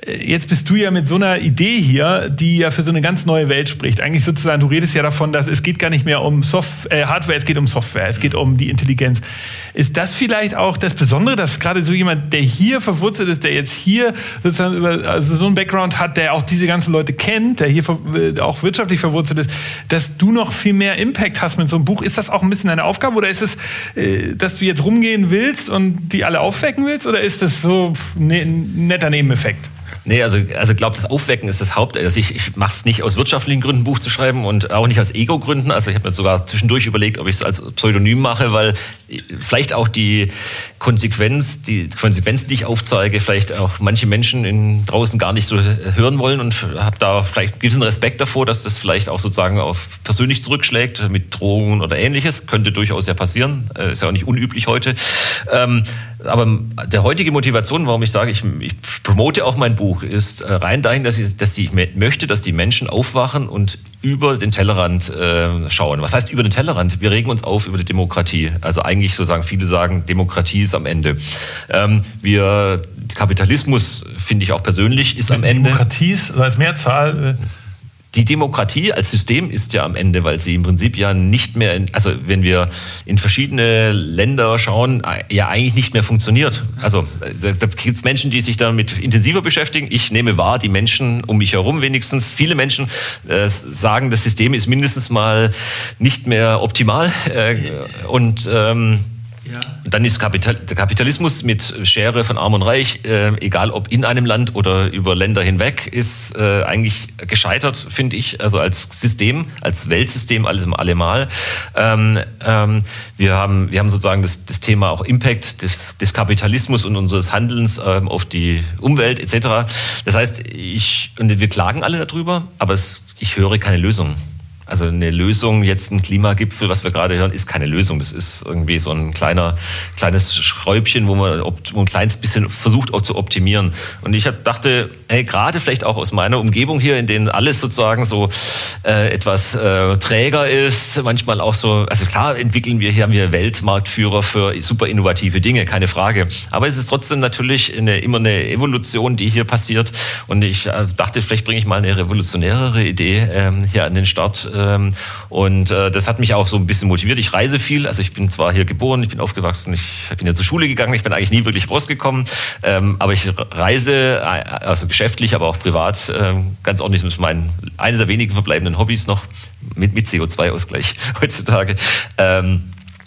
Speaker 1: Jetzt bist du ja mit so einer Idee hier, die ja für so eine ganz neue Welt spricht. Eigentlich sozusagen, du redest ja davon, dass es geht gar nicht mehr um Soft äh, Hardware, es geht um Software, es geht um die Intelligenz. Ist das vielleicht auch das Besondere, dass gerade so jemand, der hier verwurzelt ist, der jetzt hier sozusagen über, also so einen Background hat, der auch diese ganzen Leute kennt, der hier äh, auch wirtschaftlich verwurzelt ist, dass du noch viel mehr Impact hast mit so einem Buch? Ist das auch ein bisschen deine Aufgabe oder ist es, äh, dass du jetzt rumgehen willst und die alle aufwecken willst oder ist das so ne, ein netter Nebeneffekt?
Speaker 2: Nee, also, also glaube, das Aufwecken ist das Haupt. Also ich, ich mache es nicht aus wirtschaftlichen Gründen, Buch zu schreiben und auch nicht aus Ego-Gründen. Also ich habe mir sogar zwischendurch überlegt, ob ich es als Pseudonym mache, weil vielleicht auch die Konsequenz, die Konsequenz, die ich aufzeige, vielleicht auch manche Menschen in, draußen gar nicht so hören wollen und habe da vielleicht gewissen Respekt davor, dass das vielleicht auch sozusagen auf persönlich zurückschlägt mit Drohungen oder ähnliches. Könnte durchaus ja passieren. Äh, ist ja auch nicht unüblich heute. Ähm, aber der heutige Motivation, warum ich sage, ich, ich promote auch mein Buch, ist äh, rein dahin, dass ich, dass ich möchte, dass die Menschen aufwachen und über den Tellerrand äh, schauen. Was heißt über den Tellerrand? Wir regen uns auf über die Demokratie. Also eigentlich sozusagen, viele sagen, Demokratie ist am Ende. Ähm, wir, Kapitalismus, finde ich auch persönlich, ist am Ende.
Speaker 1: Demokratie ist als Mehrzahl. Äh
Speaker 2: die Demokratie als System ist ja am Ende, weil sie im Prinzip ja nicht mehr, in, also wenn wir in verschiedene Länder schauen, ja eigentlich nicht mehr funktioniert. Also da, da gibt es Menschen, die sich damit intensiver beschäftigen. Ich nehme wahr, die Menschen um mich herum wenigstens, viele Menschen äh, sagen, das System ist mindestens mal nicht mehr optimal. Äh, und ähm, ja. Dann ist Kapital, der Kapitalismus mit Schere von Arm und Reich, äh, egal ob in einem Land oder über Länder hinweg, ist äh, eigentlich gescheitert, finde ich. Also als System, als Weltsystem alles im Allemal. Ähm, ähm, wir, haben, wir haben sozusagen das, das Thema auch Impact des, des Kapitalismus und unseres Handelns ähm, auf die Umwelt etc. Das heißt, ich, und wir klagen alle darüber, aber es, ich höre keine Lösung. Also eine Lösung, jetzt ein Klimagipfel, was wir gerade hören, ist keine Lösung. Das ist irgendwie so ein kleiner, kleines Schräubchen, wo man ein kleines bisschen versucht auch zu optimieren. Und ich dachte, hey, gerade vielleicht auch aus meiner Umgebung hier, in denen alles sozusagen so äh, etwas äh, träger ist, manchmal auch so, also klar entwickeln wir hier, haben wir Weltmarktführer für super innovative Dinge, keine Frage. Aber es ist trotzdem natürlich eine, immer eine Evolution, die hier passiert. Und ich äh, dachte, vielleicht bringe ich mal eine revolutionärere Idee ähm, hier an den Start ähm, und äh, das hat mich auch so ein bisschen motiviert. Ich reise viel, also ich bin zwar hier geboren, ich bin aufgewachsen, ich bin ja zur Schule gegangen, ich bin eigentlich nie wirklich rausgekommen, ähm, aber ich reise, äh, also geschäftlich, aber auch privat, ähm, ganz ordentlich. Das ist mein, eines der wenigen verbleibenden Hobbys noch mit, mit CO2-Ausgleich heutzutage.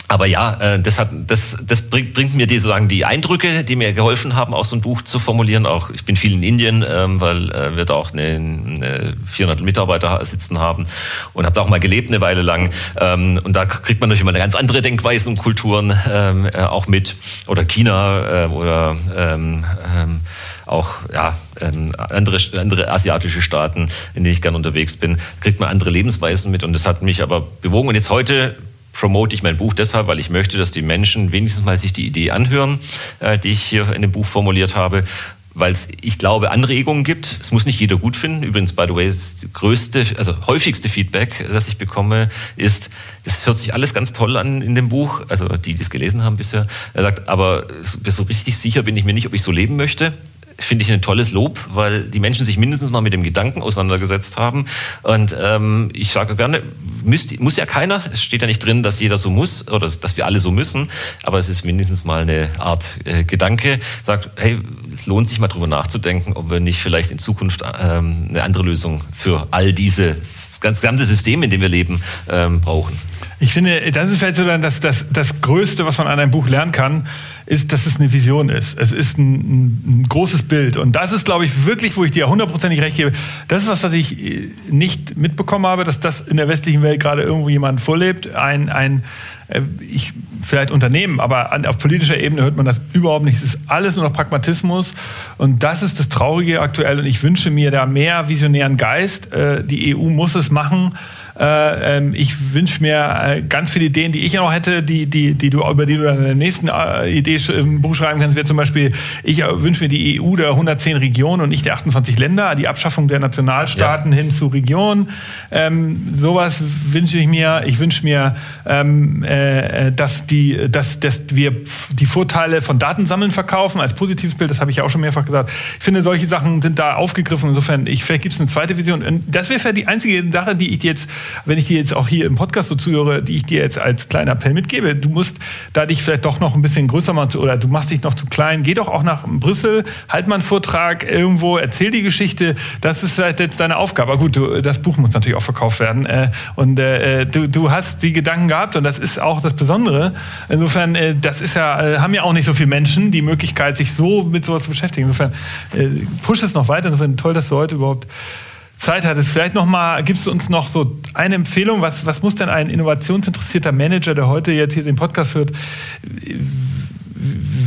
Speaker 2: Aber ja, äh, das, hat, das, das bringt, bringt mir die, sozusagen die Eindrücke, die mir geholfen haben, auch so ein Buch zu formulieren. Auch ich bin viel in Indien, ähm, weil äh, wir da auch eine, eine 400 Mitarbeiter sitzen haben und habe da auch mal gelebt eine Weile lang. Ähm, und da kriegt man natürlich mal eine ganz andere Denkweise und Kulturen ähm, äh, auch mit. Oder China oder auch ja, andere, andere asiatische Staaten, in denen ich gerne unterwegs bin, kriegt man andere Lebensweisen mit. Und das hat mich aber bewogen. Und jetzt heute promote ich mein Buch deshalb, weil ich möchte, dass die Menschen wenigstens mal sich die Idee anhören, äh, die ich hier in dem Buch formuliert habe weil ich glaube, Anregungen gibt. Es muss nicht jeder gut finden. Übrigens, by the way, das größte, also häufigste Feedback, das ich bekomme, ist, das hört sich alles ganz toll an in dem Buch, also die, die es gelesen haben bisher. Er sagt, aber so richtig sicher bin ich mir nicht, ob ich so leben möchte finde ich ein tolles Lob, weil die Menschen sich mindestens mal mit dem Gedanken auseinandergesetzt haben. Und ähm, ich sage gerne, müsst, muss ja keiner. Es steht ja nicht drin, dass jeder so muss oder dass wir alle so müssen. Aber es ist mindestens mal eine Art äh, Gedanke. Sagt, hey, es lohnt sich mal drüber nachzudenken, ob wir nicht vielleicht in Zukunft ähm, eine andere Lösung für all diese das gesamte System, in dem wir leben, ähm, brauchen.
Speaker 1: Ich finde, das ist vielleicht so dann das, das, das Größte, was man an einem Buch lernen kann ist, dass es eine Vision ist. Es ist ein, ein, großes Bild. Und das ist, glaube ich, wirklich, wo ich dir hundertprozentig recht gebe. Das ist was, was ich äh, nicht mitbekommen habe, dass das in der westlichen Welt gerade irgendwo jemand vorlebt. Ein, ein ich, vielleicht Unternehmen, aber auf politischer Ebene hört man das überhaupt nicht. Es ist alles nur noch Pragmatismus. Und das ist das Traurige aktuell. Und ich wünsche mir da mehr visionären Geist. Äh, die EU muss es machen. Äh, ähm, ich wünsche mir äh, ganz viele Ideen, die ich noch hätte, die, die, die du, über die du dann in der nächsten äh, Idee im Buch schreiben kannst, wäre zum Beispiel, ich wünsche mir die EU der 110 Regionen und nicht der 28 Länder, die Abschaffung der Nationalstaaten ja. hin zu Regionen. Ähm, sowas wünsche ich mir. Ich wünsche mir, ähm, äh, dass, die, dass, dass wir die Vorteile von Datensammeln verkaufen als positives Bild. Das habe ich ja auch schon mehrfach gesagt. Ich finde, solche Sachen sind da aufgegriffen. Insofern, ich, vielleicht gibt es eine zweite Vision. Und das wäre die einzige Sache, die ich jetzt wenn ich dir jetzt auch hier im Podcast so zuhöre, die ich dir jetzt als kleiner Appell mitgebe, du musst da dich vielleicht doch noch ein bisschen größer machen oder du machst dich noch zu klein, geh doch auch nach Brüssel, halt mal einen Vortrag irgendwo, erzähl die Geschichte, das ist halt jetzt deine Aufgabe. Aber gut, du, das Buch muss natürlich auch verkauft werden äh, und äh, du, du hast die Gedanken gehabt und das ist auch das Besondere. Insofern, äh, das ist ja, haben ja auch nicht so viele Menschen die Möglichkeit, sich so mit sowas zu beschäftigen. Insofern, push es noch weiter. Insofern toll, dass du heute überhaupt Zeit hattest. Vielleicht noch mal, gibst du uns noch so eine Empfehlung, was, was muss denn ein innovationsinteressierter Manager, der heute jetzt hier den Podcast hört,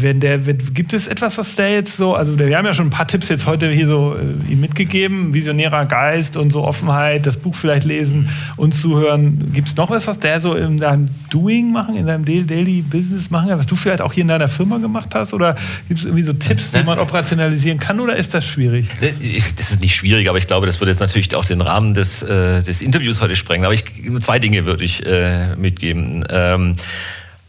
Speaker 1: wenn der, wenn, gibt es etwas, was der jetzt so, also wir haben ja schon ein paar Tipps jetzt heute hier so äh, ihm mitgegeben, visionärer Geist und so Offenheit, das Buch vielleicht lesen und zuhören. Gibt es noch was, was der so in deinem Doing machen, in deinem Daily Business machen kann, was du vielleicht auch hier in deiner Firma gemacht hast? Oder gibt es irgendwie so Tipps, die man operationalisieren kann oder ist das schwierig?
Speaker 2: Das ist nicht schwierig, aber ich glaube, das würde jetzt natürlich auch den Rahmen des, äh, des Interviews heute sprengen. Aber ich, zwei Dinge würde ich äh, mitgeben. Ähm,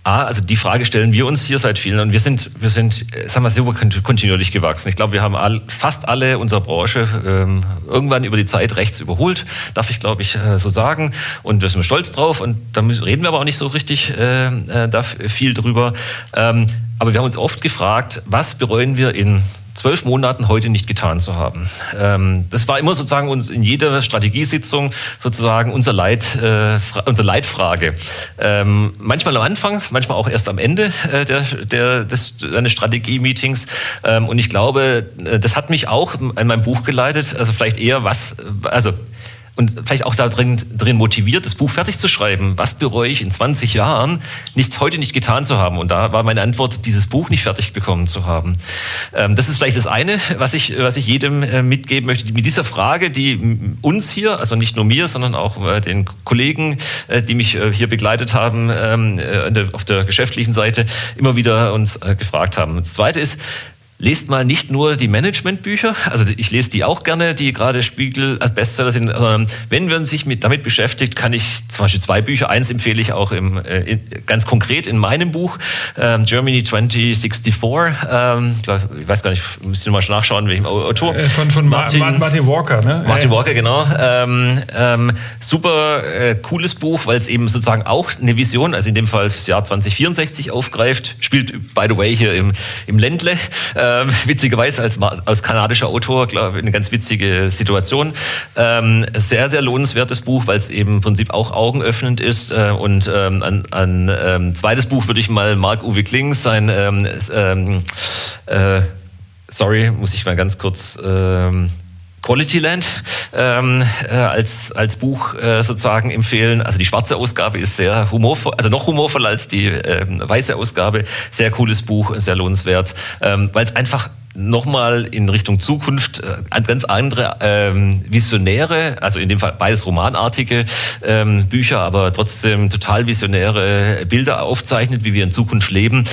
Speaker 2: A, also die Frage stellen wir uns hier seit vielen und wir sind, wir sind, äh, sagen wir, super kontinuierlich gewachsen. Ich glaube, wir haben all, fast alle unserer Branche ähm, irgendwann über die Zeit rechts überholt, darf ich, glaube ich, äh, so sagen. Und wir sind stolz drauf und da müssen, reden wir aber auch nicht so richtig äh, äh, da viel drüber. Ähm, aber wir haben uns oft gefragt, was bereuen wir in zwölf Monaten heute nicht getan zu haben. Ähm, das war immer sozusagen uns in jeder Strategiesitzung sozusagen unser Leit, äh, unsere Leitfrage. Ähm, manchmal am Anfang, manchmal auch erst am Ende äh, der, der, des, eines Strategie-Meetings. Ähm, und ich glaube, äh, das hat mich auch in meinem Buch geleitet. Also vielleicht eher was, also und vielleicht auch da drin, drin motiviert, das Buch fertig zu schreiben. Was bereue ich in 20 Jahren, nicht, heute nicht getan zu haben? Und da war meine Antwort, dieses Buch nicht fertig bekommen zu haben. Ähm, das ist vielleicht das eine, was ich, was ich jedem äh, mitgeben möchte. Mit dieser Frage, die uns hier, also nicht nur mir, sondern auch äh, den Kollegen, äh, die mich äh, hier begleitet haben, ähm, äh, auf der geschäftlichen Seite, immer wieder uns äh, gefragt haben. Das zweite ist, Lest mal nicht nur die Managementbücher, also ich lese die auch gerne, die gerade Spiegel als Bestseller sind, sondern wenn man sich mit, damit beschäftigt, kann ich zum Beispiel zwei Bücher, eins empfehle ich auch im, äh, in, ganz konkret in meinem Buch, ähm, Germany 2064, ähm, ich weiß gar nicht, müsst ihr mal nachschauen, welchem Autor.
Speaker 1: Äh, von, von Martin, Martin, Walker, ne?
Speaker 2: Martin Walker, genau. Ähm, ähm, super äh, cooles Buch, weil es eben sozusagen auch eine Vision, also in dem Fall das Jahr 2064 aufgreift, spielt, by the way, hier im, im Ländle, ähm, witzigerweise als, als kanadischer Autor, glaube ich, eine ganz witzige Situation. Ähm, sehr, sehr lohnenswertes Buch, weil es eben im Prinzip auch augenöffnend ist. Äh, und ähm, ein, ein ähm, zweites Buch würde ich mal Marc-Uwe Klings, sein ähm, ähm, äh, sorry, muss ich mal ganz kurz ähm, Quality Land ähm, äh, als, als Buch äh, sozusagen empfehlen. Also die schwarze Ausgabe ist sehr humorvoll, also noch humorvoller als die äh, weiße Ausgabe. Sehr cooles Buch, sehr lohnenswert, ähm, weil es einfach nochmal in Richtung Zukunft äh, ganz andere ähm, visionäre, also in dem Fall beides romanartige ähm, Bücher, aber trotzdem total visionäre Bilder aufzeichnet, wie wir in Zukunft leben,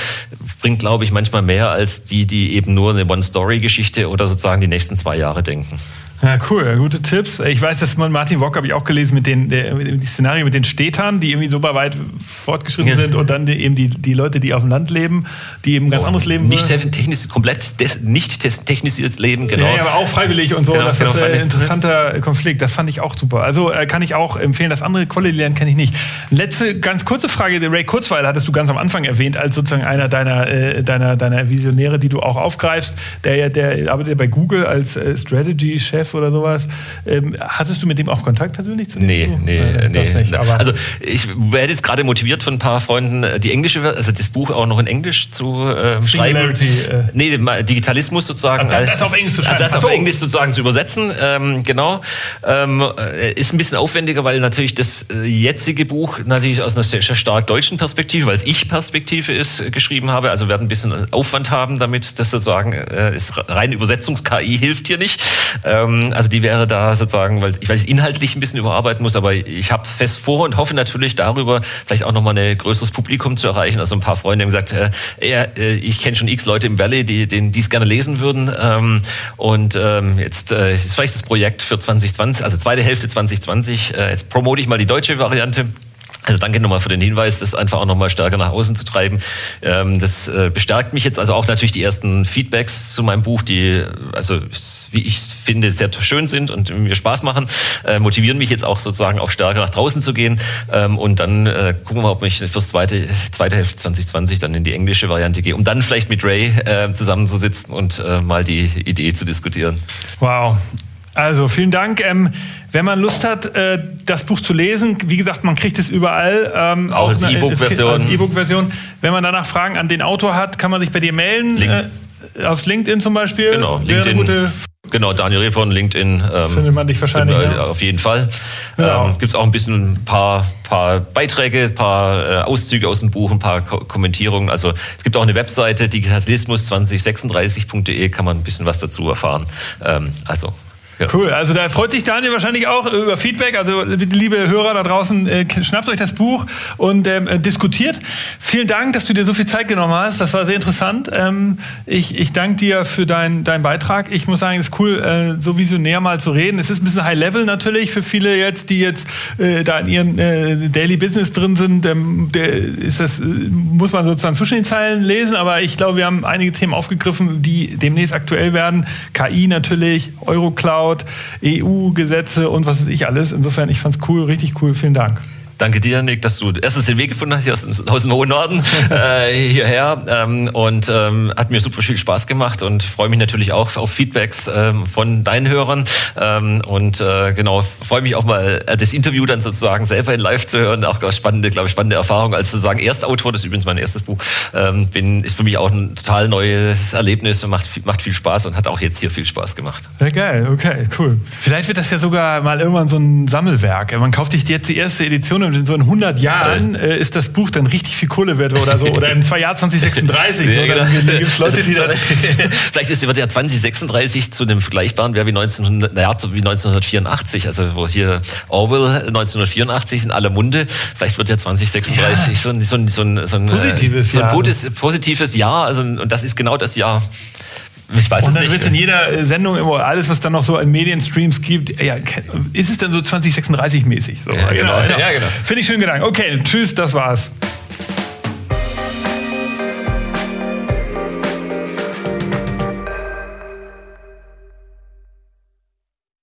Speaker 2: bringt, glaube ich, manchmal mehr als die, die eben nur eine One-Story-Geschichte oder sozusagen die nächsten zwei Jahre denken.
Speaker 1: Ja, cool, gute Tipps. Ich weiß, dass man Martin Wock habe ich auch gelesen mit den der, die Szenarien mit den Städtern, die irgendwie super weit fortgeschritten ja. sind und dann die, eben die, die Leute, die auf dem Land leben, die eben ganz oh, anderes Leben.
Speaker 2: Nicht technisch, komplett nicht technisiert leben, genau.
Speaker 1: Ja, aber auch freiwillig und so. Genau, das genau, ist ein interessanter Konflikt. Das fand ich auch super. Also äh, kann ich auch empfehlen. Das andere Quality lernen kenne ich nicht. Letzte ganz kurze Frage: Ray Kurzweil hattest du ganz am Anfang erwähnt als sozusagen einer deiner äh, deiner deiner Visionäre, die du auch aufgreifst. Der der arbeitet bei Google als äh, Strategy Chef oder sowas. Ähm, hattest du mit dem auch Kontakt persönlich zu dem?
Speaker 2: Nee, Buch? nee, äh, nee. Nicht, also ich werde jetzt gerade motiviert von ein paar Freunden, äh, die englische, also das Buch auch noch in Englisch zu äh, schreiben. Äh. Nee, Digitalismus sozusagen.
Speaker 1: Das, das auf Englisch zu
Speaker 2: schreiben. Also das auf Englisch sozusagen zu übersetzen, ähm, genau. Ähm, äh, ist ein bisschen aufwendiger, weil natürlich das äh, jetzige Buch natürlich aus einer sehr, sehr stark deutschen Perspektive, weil es Ich-Perspektive ist, geschrieben habe. Also werden ein bisschen Aufwand haben, damit das sozusagen äh, ist rein Übersetzungs-KI hilft hier nicht. Ähm, also die wäre da sozusagen, weil ich weiß, inhaltlich ein bisschen überarbeiten muss, aber ich habe fest vor und hoffe natürlich darüber vielleicht auch nochmal ein größeres Publikum zu erreichen. Also ein paar Freunde haben gesagt, äh, äh, ich kenne schon x Leute im Valley, die die es gerne lesen würden. Ähm, und ähm, jetzt äh, ist vielleicht das Projekt für 2020, also zweite Hälfte 2020. Äh, jetzt promote ich mal die deutsche Variante. Also danke nochmal für den Hinweis, das einfach auch nochmal stärker nach außen zu treiben. Ähm, das äh, bestärkt mich jetzt also auch natürlich die ersten Feedbacks zu meinem Buch, die also wie ich finde sehr schön sind und mir Spaß machen, äh, motivieren mich jetzt auch sozusagen auch stärker nach draußen zu gehen. Ähm, und dann äh, gucken wir, ob ich fürs zweite zweite Hälfte 2020 dann in die englische Variante gehe, um dann vielleicht mit Ray zusammenzusitzen und mal die Idee zu diskutieren.
Speaker 1: Wow, also vielen Dank. Ähm, wenn man Lust hat, äh, das Buch zu lesen, wie gesagt, man kriegt es überall.
Speaker 2: Ähm, auch als E-Book-Version. Als
Speaker 1: E-Book-Version. Wenn man danach Fragen an den Autor hat, kann man sich bei dir melden. Link. Äh, auf LinkedIn zum Beispiel.
Speaker 2: Genau, LinkedIn. Genau, Daniel Reh von LinkedIn.
Speaker 1: Ähm, Findet man dich wahrscheinlich.
Speaker 2: Find, ja. Auf jeden Fall. Ja. Ähm, Gibt es auch ein bisschen ein paar, paar Beiträge, ein paar äh, Auszüge aus dem Buch, ein paar Ko Kommentierungen. Also es gibt auch eine Webseite, digitalismus2036.de, kann man ein bisschen was dazu erfahren. Ähm, also
Speaker 1: ja. Cool. Also da freut sich Daniel wahrscheinlich auch über Feedback. Also liebe Hörer da draußen, äh, schnappt euch das Buch und ähm, äh, diskutiert. Vielen Dank, dass du dir so viel Zeit genommen hast. Das war sehr interessant. Ähm, ich, ich danke dir für deinen dein Beitrag. Ich muss sagen, es ist cool, äh, so visionär mal zu reden. Es ist ein bisschen High Level natürlich für viele jetzt, die jetzt äh, da in ihrem äh, Daily Business drin sind. Ähm, der ist das, äh, muss man sozusagen zwischen den Zeilen lesen. Aber ich glaube, wir haben einige Themen aufgegriffen, die demnächst aktuell werden. KI natürlich, Eurocloud angeschaut, EU-Gesetze und was weiß ich alles. Insofern, ich fand es cool, richtig cool. Vielen Dank.
Speaker 2: Danke dir, Nick, dass du erstens den Weg gefunden hast hier aus, aus dem hohen Norden äh, hierher ähm, und ähm, hat mir super viel Spaß gemacht und freue mich natürlich auch auf Feedbacks ähm, von deinen Hörern ähm, und äh, genau freue mich auch mal äh, das Interview dann sozusagen selber in Live zu hören, auch spannende, glaube ich, spannende Erfahrung als sozusagen Erstautor, das ist übrigens mein erstes Buch, ähm, bin ist für mich auch ein total neues Erlebnis und macht macht viel Spaß und hat auch jetzt hier viel Spaß gemacht.
Speaker 1: Ja, geil, okay, cool. Vielleicht wird das ja sogar mal irgendwann so ein Sammelwerk. Man kauft sich jetzt die erste Edition und in so in 100 Jahren äh, ist das Buch dann richtig viel Kohle wert oder so. Oder im Jahr 2036. Ja, so, genau. dann gibt's Leute, die dann
Speaker 2: Vielleicht ist über der 2036 zu einem vergleichbaren Wert wie, 1900, naja, wie 1984. Also wo hier Orwell 1984 in aller Munde. Vielleicht wird ja 2036 ja. so ein, so ein, so ein, so ein
Speaker 1: positives,
Speaker 2: so ein Jahr. positives Jahr. Also, und das ist genau das Jahr.
Speaker 1: Ich weiß und dann wird in jeder äh, Sendung immer alles, was dann noch so an Medienstreams gibt, ja, ist es dann so 2036 mäßig? So,
Speaker 2: ja, genau. Ja,
Speaker 1: genau. Finde ich schön Gedanken. Okay, tschüss, das war's.